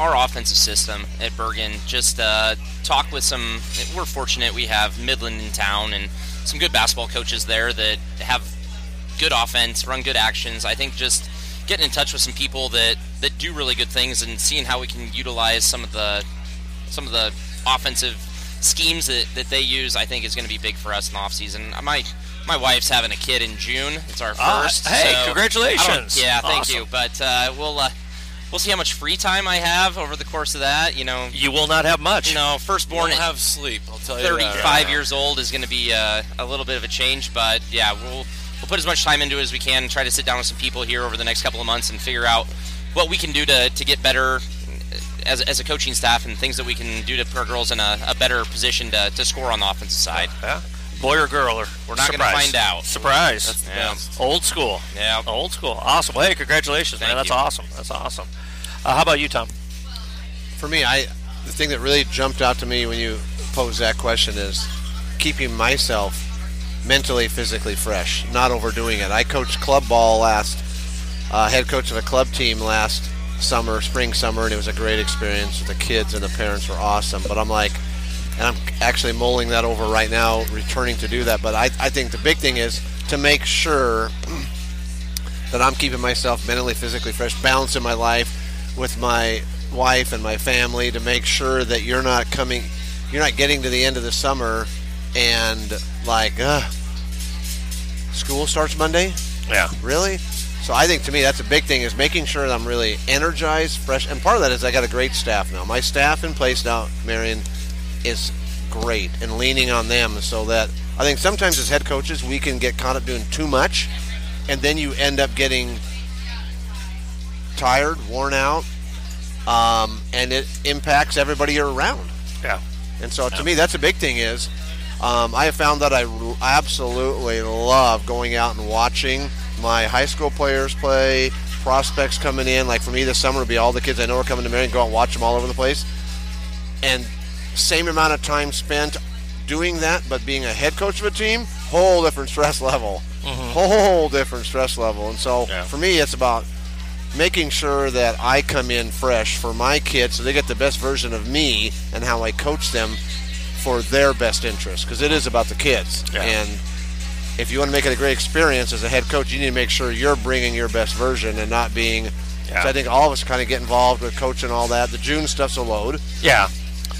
S3: our offensive system at Bergan just uh, talk with some. We're fortunate we have Midland in town and some good basketball coaches there that have good offense, run good actions. I think just getting in touch with some people that, that do really good things and seeing how we can utilize some of the some of the offensive schemes that, that they use, I think is going to be big for us in the offseason. My my wife's having a kid in June. It's our
S2: Ah,
S3: first.
S2: hey,
S3: so I
S2: congratulations.
S3: Yeah, thank
S2: Awesome.
S3: you. But uh, we'll uh, we'll see how much free time I have over the course of that. You know,
S2: You will not have much.
S3: you know,
S4: Won't
S3: firstborn at
S4: have sleep. I'll tell you.
S3: 35
S4: that.
S3: years old is going to be uh, a little bit of a change. But yeah, we'll we'll put as much time into it as we can and try to sit down with some people here over the next couple of months and figure out what we can do to, to get better as, as a coaching staff and things that we can do to put our girls in a, a better position to, to score on the offensive side.
S2: Yeah. Boy or girl? Or
S3: We're not gonna
S2: surprise.
S3: find out.
S2: Surprise.
S4: That's the
S3: Yeah.
S4: best.
S2: Old school.
S3: Yeah.
S2: Old school. Awesome. Well, hey, congratulations, man. That's
S3: you.
S2: awesome. That's awesome. Uh, how about you, Tom?
S5: For me, I the thing that really jumped out to me when you posed that question is keeping myself mentally, physically fresh, not overdoing it. I coached club ball last, uh, head coach of a club team last summer, spring, summer, and it was a great experience. The kids and the parents were awesome. But I'm like, and I'm actually mulling that over right now, returning to do that. But I, I think the big thing is to make sure that I'm keeping myself mentally, physically fresh, balancing my life with my wife and my family to make sure that you're not coming, you're not getting to the end of the summer and like, uh, school starts Monday.
S2: Yeah.
S5: Really? So I think to me that's a big thing is making sure that I'm really energized, fresh, and part of that is I got a great staff now. My staff in place now, Marian, is great, and leaning on them so that I think sometimes as head coaches we can get caught up doing too much, and then you end up getting tired, worn out, um, and it impacts everybody you're around.
S2: Yeah.
S5: And so to me, that's a big thing is um, I have found that I absolutely love going out and watching my high school players play, prospects coming in. Like for me this summer, will be all the kids I know are coming to Marian, go out and watch them all over the place. And same amount of time spent doing that, but being a head coach of a team, whole different stress level. Mm-hmm. Whole different stress level. And so
S2: Yeah.
S5: for me, it's about making sure that I come in fresh for my kids so they get the best version of me and how I coach them for their best interest because it is about the kids.
S2: Yeah.
S5: And if you want to make it a great experience as a head coach, you need to make sure you're bringing your best version and not being.
S2: Yeah.
S5: So I think all of us kind of get involved with coaching all that. The June stuff's a load.
S2: Yeah.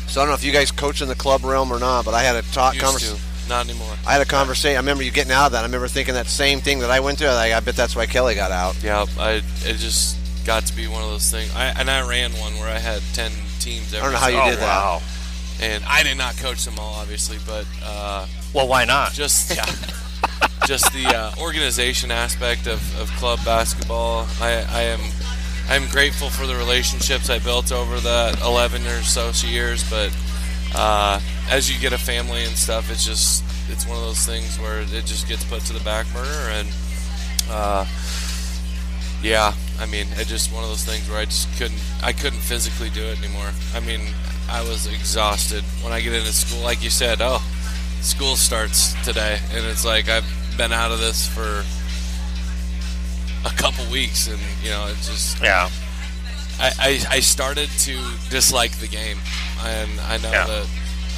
S5: So I don't know if you guys coach in the club realm or not, but I had a talk
S4: Used
S5: conversation.
S4: Not anymore.
S5: I had a conversation. I remember you getting out of that. I remember thinking that same thing that I went through. Like, I bet that's why Kelly got out.
S4: Yeah, I it just got to be one of those things. I, and I ran one where I had ten teams. Every
S5: I don't know how you
S2: oh,
S5: did that.
S2: wow.
S4: and I did not coach them all, obviously, but uh,
S2: Well, why not?
S4: just yeah, just the uh, organization aspect of, of club basketball. I, I am I'm grateful for the relationships I built over the 11 or so years, but uh, as you get a family and stuff, it's just it's one of those things where it just gets put to the back burner and. Uh, yeah, I mean, it's just one of those things where I just couldn't, I couldn't physically do it anymore. I mean, I was exhausted when I get into school. Like you said, oh, school starts today, and it's like I've been out of this for a couple weeks, and you know, it's just
S2: Yeah.
S4: I, I, I started to dislike the game, and I know
S2: Yeah.
S4: that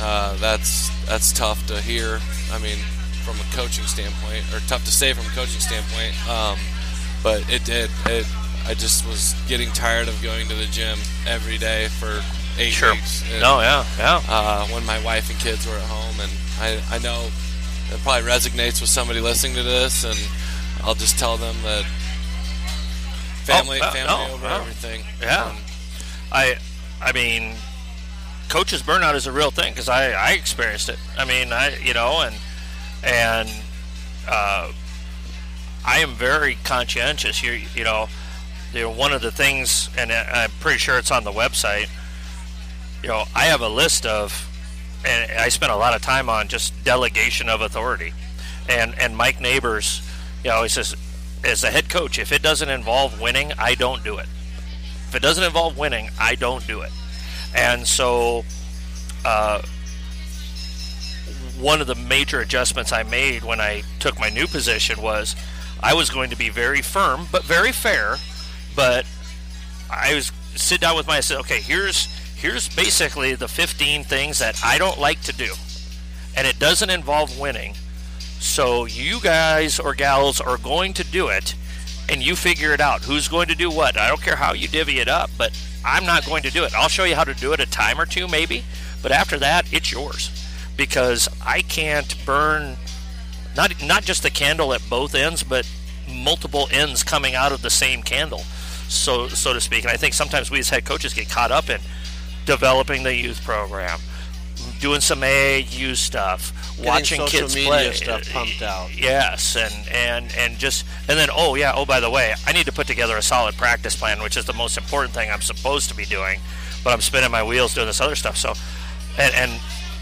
S4: uh, that's that's tough to hear. I mean, from a coaching standpoint, or tough to say from a coaching standpoint. Um, but it did. It. I just was getting tired of going to the gym every day for eight
S2: Sure.
S4: weeks. and,
S2: No, yeah, yeah.
S4: uh, when my wife and kids were at home, and I, I know it probably resonates with somebody listening to this, and I'll just tell them that family,
S2: uh,
S4: family
S2: no,
S4: over
S2: no.
S4: everything.
S2: Yeah.
S4: Um,
S2: I, I mean, coaches burnout is a real thing because I, I experienced it. I mean, I, you know, and and uh, I am very conscientious. You, you know, you know, one of the things, and I'm pretty sure it's on the website. You know, I have a list of, and I spent a lot of time on just delegation of authority, and and Mike Neighbors, you know, he says, as a head coach, if it doesn't involve winning, I don't do it. If it doesn't involve winning, I don't do it. And so, uh, one of the major adjustments I made when I took my new position was I was going to be very firm, but very fair. But I was sit down with my I said, okay, here's here's basically the 15 things that I don't like to do, and it doesn't involve winning. So you guys or gals are going to do it, and you figure it out. Who's going to do what? I don't care how you divvy it up, but I'm not going to do it. I'll show you how to do it a time or two, maybe, but after that, it's yours because I can't burn not not just the candle at both ends, but multiple ends coming out of the same candle, so so to speak. And I think sometimes we as head coaches get caught up in developing the youth program, doing some AAU stuff, watching
S5: social
S2: kids play,
S5: stuff pumped out.
S2: Yes, and and and just and then oh yeah, oh by the way, I need to put together a solid practice plan, which is the most important thing I'm supposed to be doing, but I'm spinning my wheels doing this other stuff. So, and and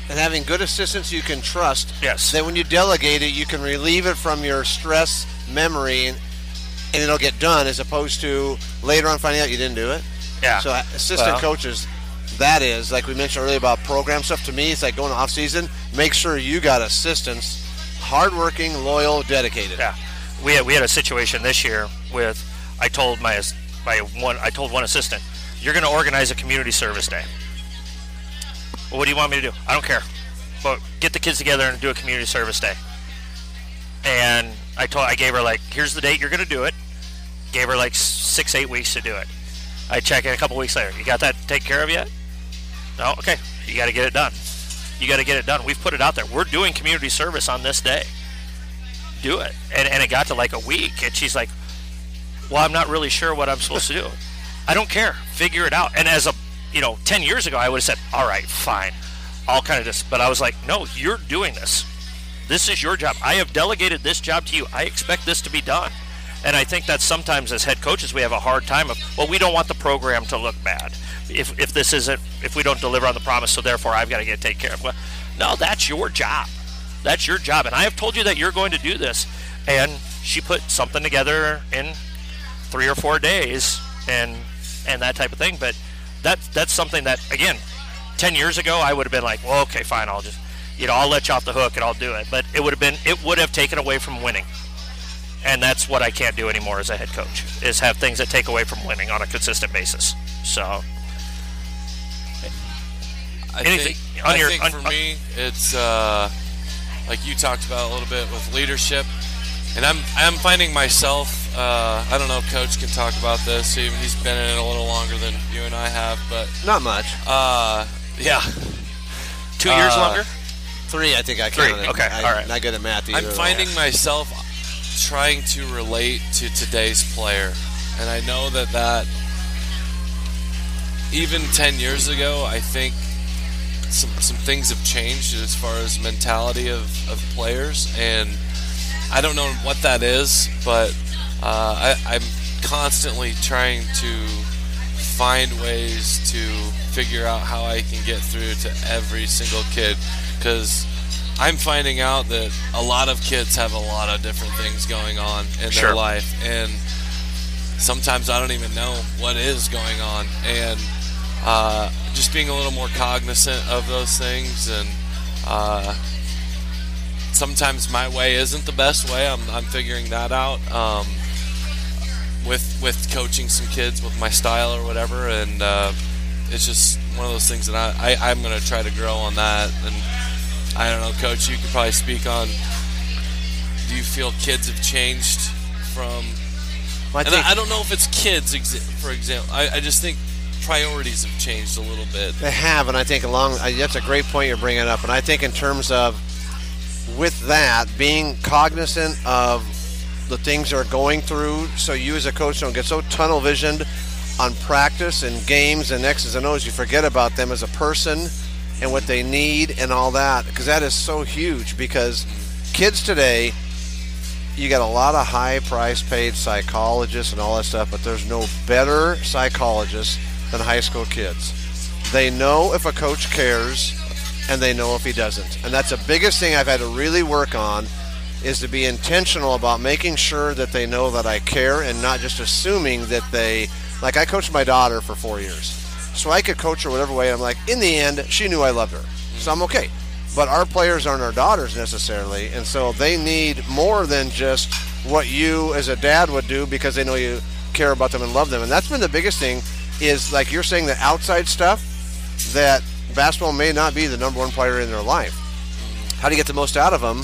S5: and having good assistants you can trust.
S2: Yes.
S5: Then when you delegate it, you can relieve it from your stress memory, and, and it'll get done, as opposed to later on finding out you didn't do it.
S2: yeah,
S5: So assistant
S2: Well-
S5: coaches, that is like we mentioned earlier about program stuff. To me, it's like going off season. Make sure you got assistants, hardworking, loyal, dedicated.
S2: Yeah, we had we had a situation this year with I told my my one I told one assistant, you're going to organize a community service day. Well, what do you want me to do? I don't care, but get the kids together and do a community service day. And I told I gave her like, here's the date you're going to do it. Gave her like six eight weeks to do it. I check in a couple weeks later. You got that taken care of yet? No. Okay. You got to get it done. You got to get it done. We've put it out there. We're doing community service on this day do it. And, and it got to like a week, and she's like, Well, I'm not really sure what I'm supposed to do. I don't care. Figure it out. And as a, you know, 10 years ago, I would have said, All right, fine. I'll kind of just, but I was like, No, you're doing this. This is your job. I have delegated this job to you. I expect this to be done. And I think that sometimes as head coaches, we have a hard time of, well, we don't want the program to look bad. If, if this isn't, if we don't deliver on the promise, so therefore I've got to get taken care of. Well, no, that's your job. That's your job. And I have told you that you're going to do this. And she put something together in three or four days and and that type of thing. But that that's something that again, ten years ago I would have been like, well, okay, fine, I'll just you know, I'll let you off the hook and I'll do it. But it would have been it would have taken away from winning. And that's what I can't do anymore as a head coach is have things that take away from winning on a consistent basis. So
S4: I
S2: Anything-
S4: think,
S2: on
S4: I
S2: your-
S4: think
S2: on-
S4: for
S2: on-
S4: me, it's uh, like you talked about a little bit with leadership, and I'm I'm finding myself. Uh, I don't know if Coach can talk about this. He, he's been in it a little longer than you and I have, but
S5: Not much.
S4: uh, yeah,
S2: two years
S4: Uh,
S2: longer?
S5: Three, I think I
S2: Three. Okay,
S5: I,
S2: all right.
S5: Not good at math either.
S4: I'm finding myself trying to relate to today's player, and I know that that even 10 years ago, I think some some things have changed as far as mentality of, of players, and I don't know what that is, but uh, I, I'm constantly trying to find ways to figure out how I can get through to every single kid because I'm finding out that a lot of kids have a lot of different things going on in
S2: Sure.
S4: their life, and sometimes I don't even know what is going on, and uh, just being a little more cognizant of those things, and uh, sometimes my way isn't the best way. I'm, I'm figuring that out. Um, with with coaching some kids with my style or whatever, and uh, it's just one of those things that I, I I'm gonna try to grow on that. And I don't know, Coach, you could probably speak on. Do you feel kids have changed from?
S5: I
S4: and
S5: think
S4: I, I don't know if it's kids, for example. I, I just think priorities have changed a little bit.
S5: They have, and I think along uh, that's a great point you're bringing up. And I think in terms of with that being cognizant of the things they're going through, so you as a coach don't get so tunnel visioned on practice and games and X's and O's, you forget about them as a person and what they need and all that, because that is so huge. Because kids today, you got a lot of high price paid psychologists and all that stuff, but there's no better psychologists than high school kids. They know if a coach cares and they know if he doesn't. And that's the biggest thing I've had to really work on is to be intentional about making sure that they know that I care and not just assuming that they like I coached my daughter for 4 years. So I could coach her whatever way. I'm like in the end she knew I loved her. So I'm okay. But our players aren't our daughters necessarily, and so they need more than just what you as a dad would do because they know you care about them and love them. And that's been the biggest thing is like you're saying the outside stuff that basketball may not be the number one player in their life. How do you get the most out of them?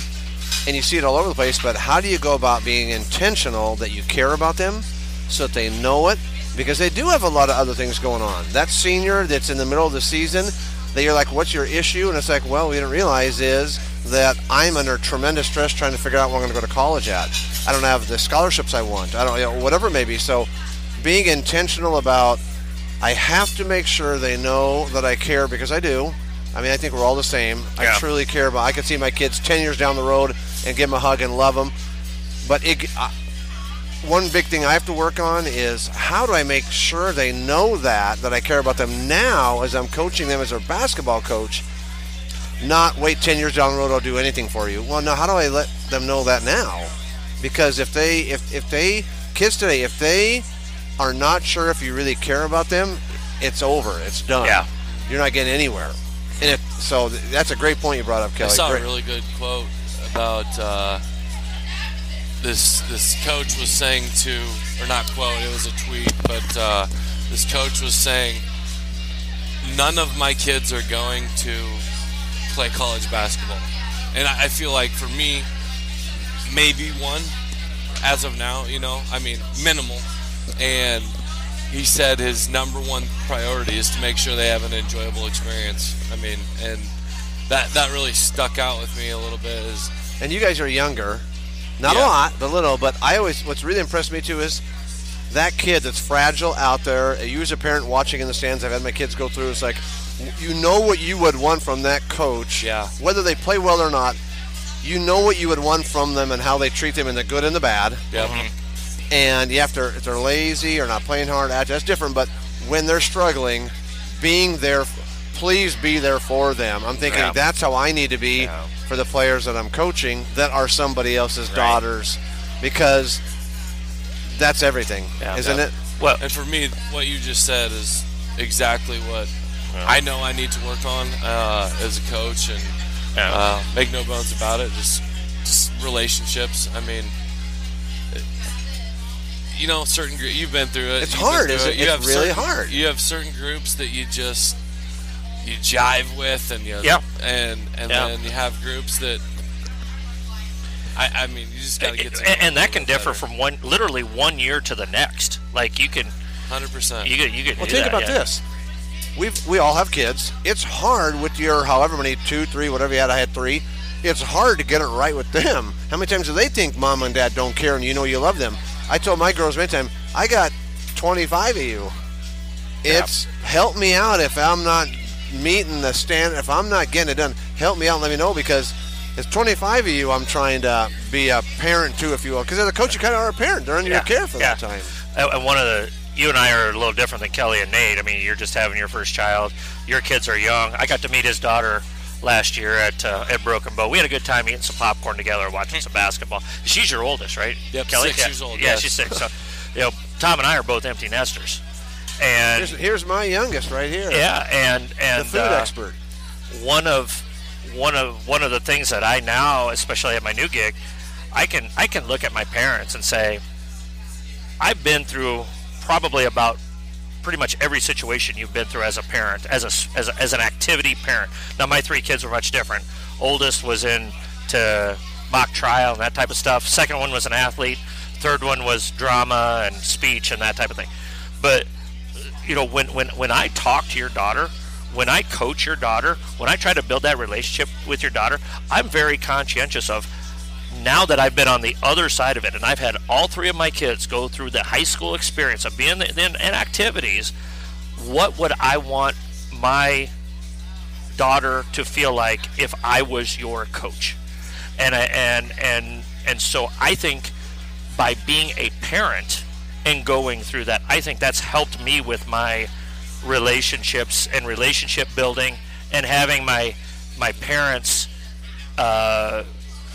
S5: And you see it all over the place, but how do you go about being intentional that you care about them so that they know it? Because they do have a lot of other things going on. That senior that's in the middle of the season, that you're like, what's your issue? And it's like, well, we didn't realize is that I'm under tremendous stress trying to figure out where I'm going to go to college at. I don't have the scholarships I want. I don't, you know, whatever it may be. So, being intentional about, I have to make sure they know that I care because I do. I mean, I think we're all the same.
S2: Yeah.
S5: I truly care about. I could see my kids ten years down the road and give them a hug and love them. But it, uh, one big thing I have to work on is how do I make sure they know that that I care about them now as I'm coaching them as their basketball coach, not wait ten years down the road I'll do anything for you. Well, no, how do I let them know that now? Because if they if if they kids today if they are not sure if you really care about them, it's over. It's done.
S2: Yeah.
S5: You're not getting anywhere. And if, so th- that's a great point you brought up, Kelly.
S4: I
S5: Kelly.
S4: saw
S5: Great.
S4: a really good quote about uh, this. This coach was saying to, or not quote, it was a tweet, but uh, this coach was saying, "None of my kids are going to play college basketball," and I, I feel like for me, maybe one, as of now, you know, I mean, minimal, and he said his number one priority is to make sure they have an enjoyable experience. I mean, and that that really stuck out with me a little bit. Is
S5: and you guys are younger, not a lot, but little. But I always, what's really impressed me too is that kid that's fragile out there. You as a parent watching in the stands, I've had my kids go through. It's like you know what you would want from that coach,
S4: Yeah.
S5: Whether they play well or not, you know what you would want from them and how they treat them in the good and the bad.
S4: yeah, mm-hmm.
S5: And you have to, if they're lazy or not playing hard, that's different. But when they're struggling, being there, please be there for them. I'm thinking
S2: Yeah.
S5: that's how I need to be
S2: Yeah.
S5: for the players that I'm coaching that are somebody else's daughters, because that's everything,
S2: Yeah.
S5: isn't
S2: Yeah.
S5: it?
S2: Well,
S4: and for me, what you just said is exactly what I know I need to work on uh, as a coach, and
S2: Yeah.
S4: uh, make no bones about it. Just just relationships. I mean. It- You know, certain gr- you've been through it.
S5: It's
S4: you've
S5: hard, isn't it? It's
S4: have
S5: really
S4: certain-
S5: hard.
S4: You have certain groups that you just you jive with, and you
S2: Yeah.
S4: and and
S2: Yeah.
S4: then you have groups that. I, I mean, you just got to get to
S2: and, and that can differ from one, literally one year to the next. Like you can,
S4: hundred percent.
S2: you can, you can.
S5: Well,
S2: do
S5: think
S2: that,
S5: about
S2: yeah.
S5: this. We've we all have kids. It's hard with your however many two, three, whatever you had. I had three. It's hard to get it right with them. How many times do they think mom and dad don't care and you know you love them? I told my girls many times, I got 25 of you. It's help me out if I'm not meeting the standard. If I'm not getting it done, help me out and let me know because it's 25 of you I'm trying to be a parent to, if you will. Because as a coach, you kind of are a parent. They're under your care for
S2: yeah.
S5: that time.
S2: And one of the you and I are a little different than Kelly and Nate. I mean, you're just having your first child. Your kids are young. I got to meet his daughter last year at uh, at Broken Bow. We had a good time eating some popcorn together, watching some basketball. She's your oldest, right?
S4: Yep,
S2: Kelly.
S4: six
S2: yeah.
S4: years old,
S2: Yeah,
S4: yes.
S2: she's six. So, you know, Tom and I are both empty nesters, and
S5: Here's, here's my youngest right here.
S2: yeah, and and
S5: the food
S2: uh,
S5: expert.
S2: one of one of one of the things that I now, especially at my new gig, I can I can look at my parents and say, I've been through probably about pretty much every situation you've been through as a parent, as a as, a, as an activity parent. Now my three kids were much different. Oldest was into mock trial and that type of stuff. Second one was an athlete. Third one was drama and speech and that type of thing. But uh, you know, when, when, when I talk to your daughter, when I coach your daughter, when I try to build that relationship with your daughter, I'm very conscientious of now that I've been on the other side of it and I've had all three of my kids go through the high school experience of being in, in activities, what would I want my daughter to feel like if I was your coach? And and and and so I think by being a parent and going through that, I think that's helped me with my relationships and relationship building and having my my parents uh,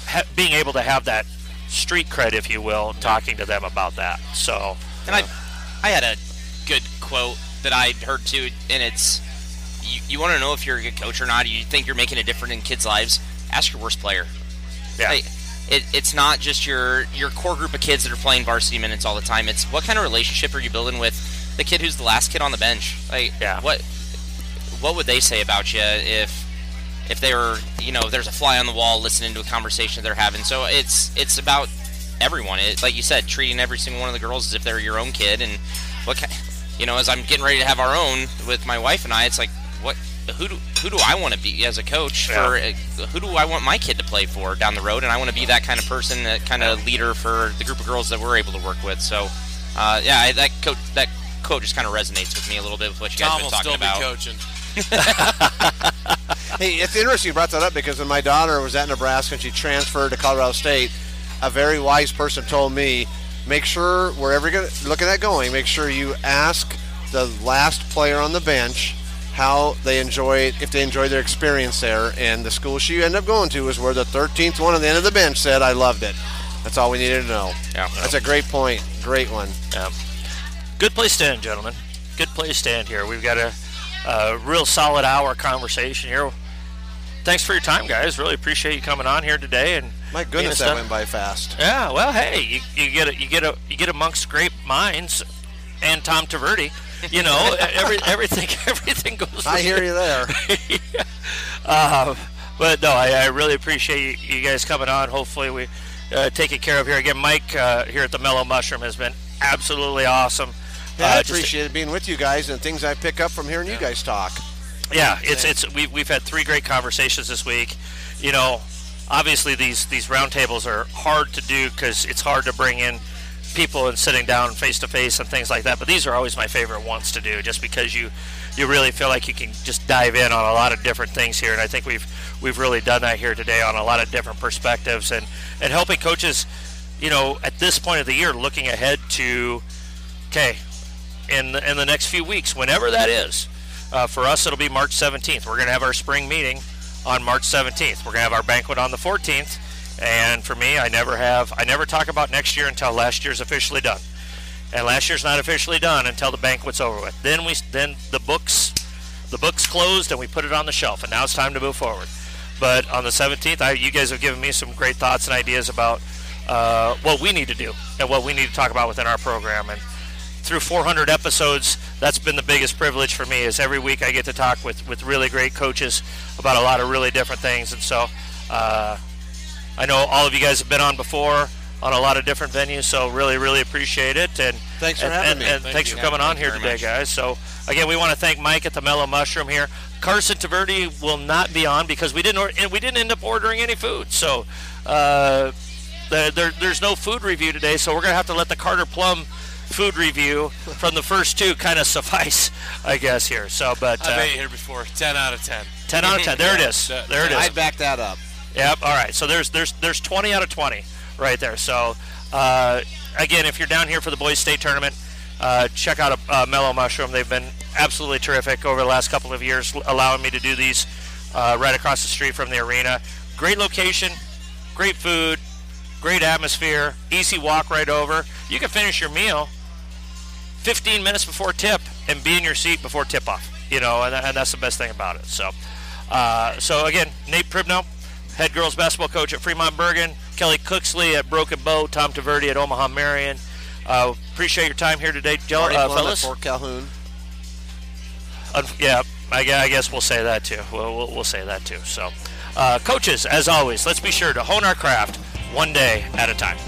S2: ha- being able to have that street cred, if you will, talking to them about that. So
S3: And I, uh, I had a good quote that I heard too, and it's you, you want to know if you're a good coach or not. You think you're making a difference in kids' lives? Ask your worst player.
S2: yeah,
S3: Like, it, it's not just your your core group of kids that are playing varsity minutes all the time. It's what kind of relationship are you building with the kid who's the last kid on the bench? Like,
S2: Yeah.
S3: what what would they say about you if if they were you know there's a fly on the wall listening to a conversation they're having? So it's it's about everyone. It, like you said, treating every single one of the girls as if they're your own kid, and what you know as I'm getting ready to have our own with my wife and I, it's like what who do who do I want to be as a coach
S2: Yeah.
S3: for uh, who do I want my kid to play for down the road, and I want to be that kind of person, that kind of leader for the group of girls that we're able to work with. So, uh, yeah, I, that coach that quote just kind of resonates with me a little bit with what you guys
S4: Tom
S3: been talking
S4: still be
S3: about.
S4: coaching.
S5: Hey, it's interesting you brought that up because when my daughter was at Nebraska and she transferred to Colorado State, a very wise person told me, make sure wherever you're looking at going, make sure you ask the last player on the bench how they enjoyed, if they enjoyed their experience there. And the school she ended up going to was where the 13th one on the end of the bench said, I loved it. That's all we needed to know.
S3: Yeah.
S5: That's a great point. Great one.
S2: Yeah. Good place to end, gentlemen. Good place to end here. We've got a, a real solid hour conversation here. Thanks for your time, guys. Really appreciate you coming on here today. And
S5: My goodness, that went by fast.
S2: Yeah, well, hey, you, you get a, you get a, you get amongst great minds, and Tom Tvrdy. You know, every, everything everything goes.
S5: I hear you there.
S2: Uh, but no, I, I really appreciate you, you guys coming on. Hopefully, we uh, take it care of here again. Mike uh, here at the Mellow Mushroom has been absolutely awesome.
S5: Yeah, I
S2: Uh, just-
S5: appreciate being with you guys and things I pick up from hearing you guys talk.
S2: Yeah, it's it's we we've had three great conversations this week. You know, obviously these these roundtables are hard to do because it's hard to bring in people and sitting down face to face and things like that. But these are always my favorite ones to do, just because you you really feel like you can just dive in on a lot of different things here. And I think we've we've really done that here today on a lot of different perspectives and and helping coaches. You know, at this point of the year, looking ahead to okay, in the, in the next few weeks, whenever that is. Uh, for us, it'll be March 17th. We're going to have our spring meeting on March 17th. We're going to have our banquet on the 14th. And for me, I never have, I never talk about next year until last year's officially done. And last year's not officially done until the banquet's over with. Then we, then the books, the books closed and we put it on the shelf. And now it's time to move forward. But on the 17th, I, you guys have given me some great thoughts and ideas about uh, what we need to do and what we need to talk about within our program. And through 400 episodes, that's been the biggest privilege for me. Is every week I get to talk with with really great coaches about a lot of really different things, and so uh, I know all of you guys have been on before on a lot of different venues, so really, really appreciate it. And
S5: Thanks for
S2: and,
S5: having
S2: and,
S5: me.
S2: And
S4: Thank
S2: thanks
S4: you.
S2: for coming
S3: Yeah,
S2: on here today,
S3: much.
S2: guys. So again, we want to thank Mike at the Mellow Mushroom here. Carson Tvrdy will not be on because we didn't and we didn't end up ordering any food. So uh, there, there, there's no food review today, so we're gonna have to let the Carter Plum food review from the first two kind of suffice, I guess here. So, but
S4: I've
S2: uh,
S4: ate here before. 10 out of 10.
S2: 10 out of 10. There it is. There it is.
S5: I'd back that up.
S2: Yep. All right. So there's there's there's 20 out of 20 right there. So uh, again, if you're down here for the boys state tournament, uh, check out a, uh, Mellow Mushroom. They've been absolutely terrific over the last couple of years, allowing me to do these uh, right across the street from the arena. Great location, great food, great atmosphere, easy walk right over. You can finish your meal 15 minutes before tip and be in your seat before tip off. You know, and, and that's the best thing about it. So, uh, so again, Nate Pribnow, head girls basketball coach at Fremont Bergan, Kelly Cooksley at Broken Bow, Tom Tvrdy at Omaha Marian. Uh, appreciate your time here today,
S5: Marty
S2: uh, fellas.
S5: Fort Calhoun.
S2: Un- yeah, I, I guess we'll say that too. We'll, we'll, we'll say that too. So, uh, coaches, as always, let's be sure to hone our craft one day at a time.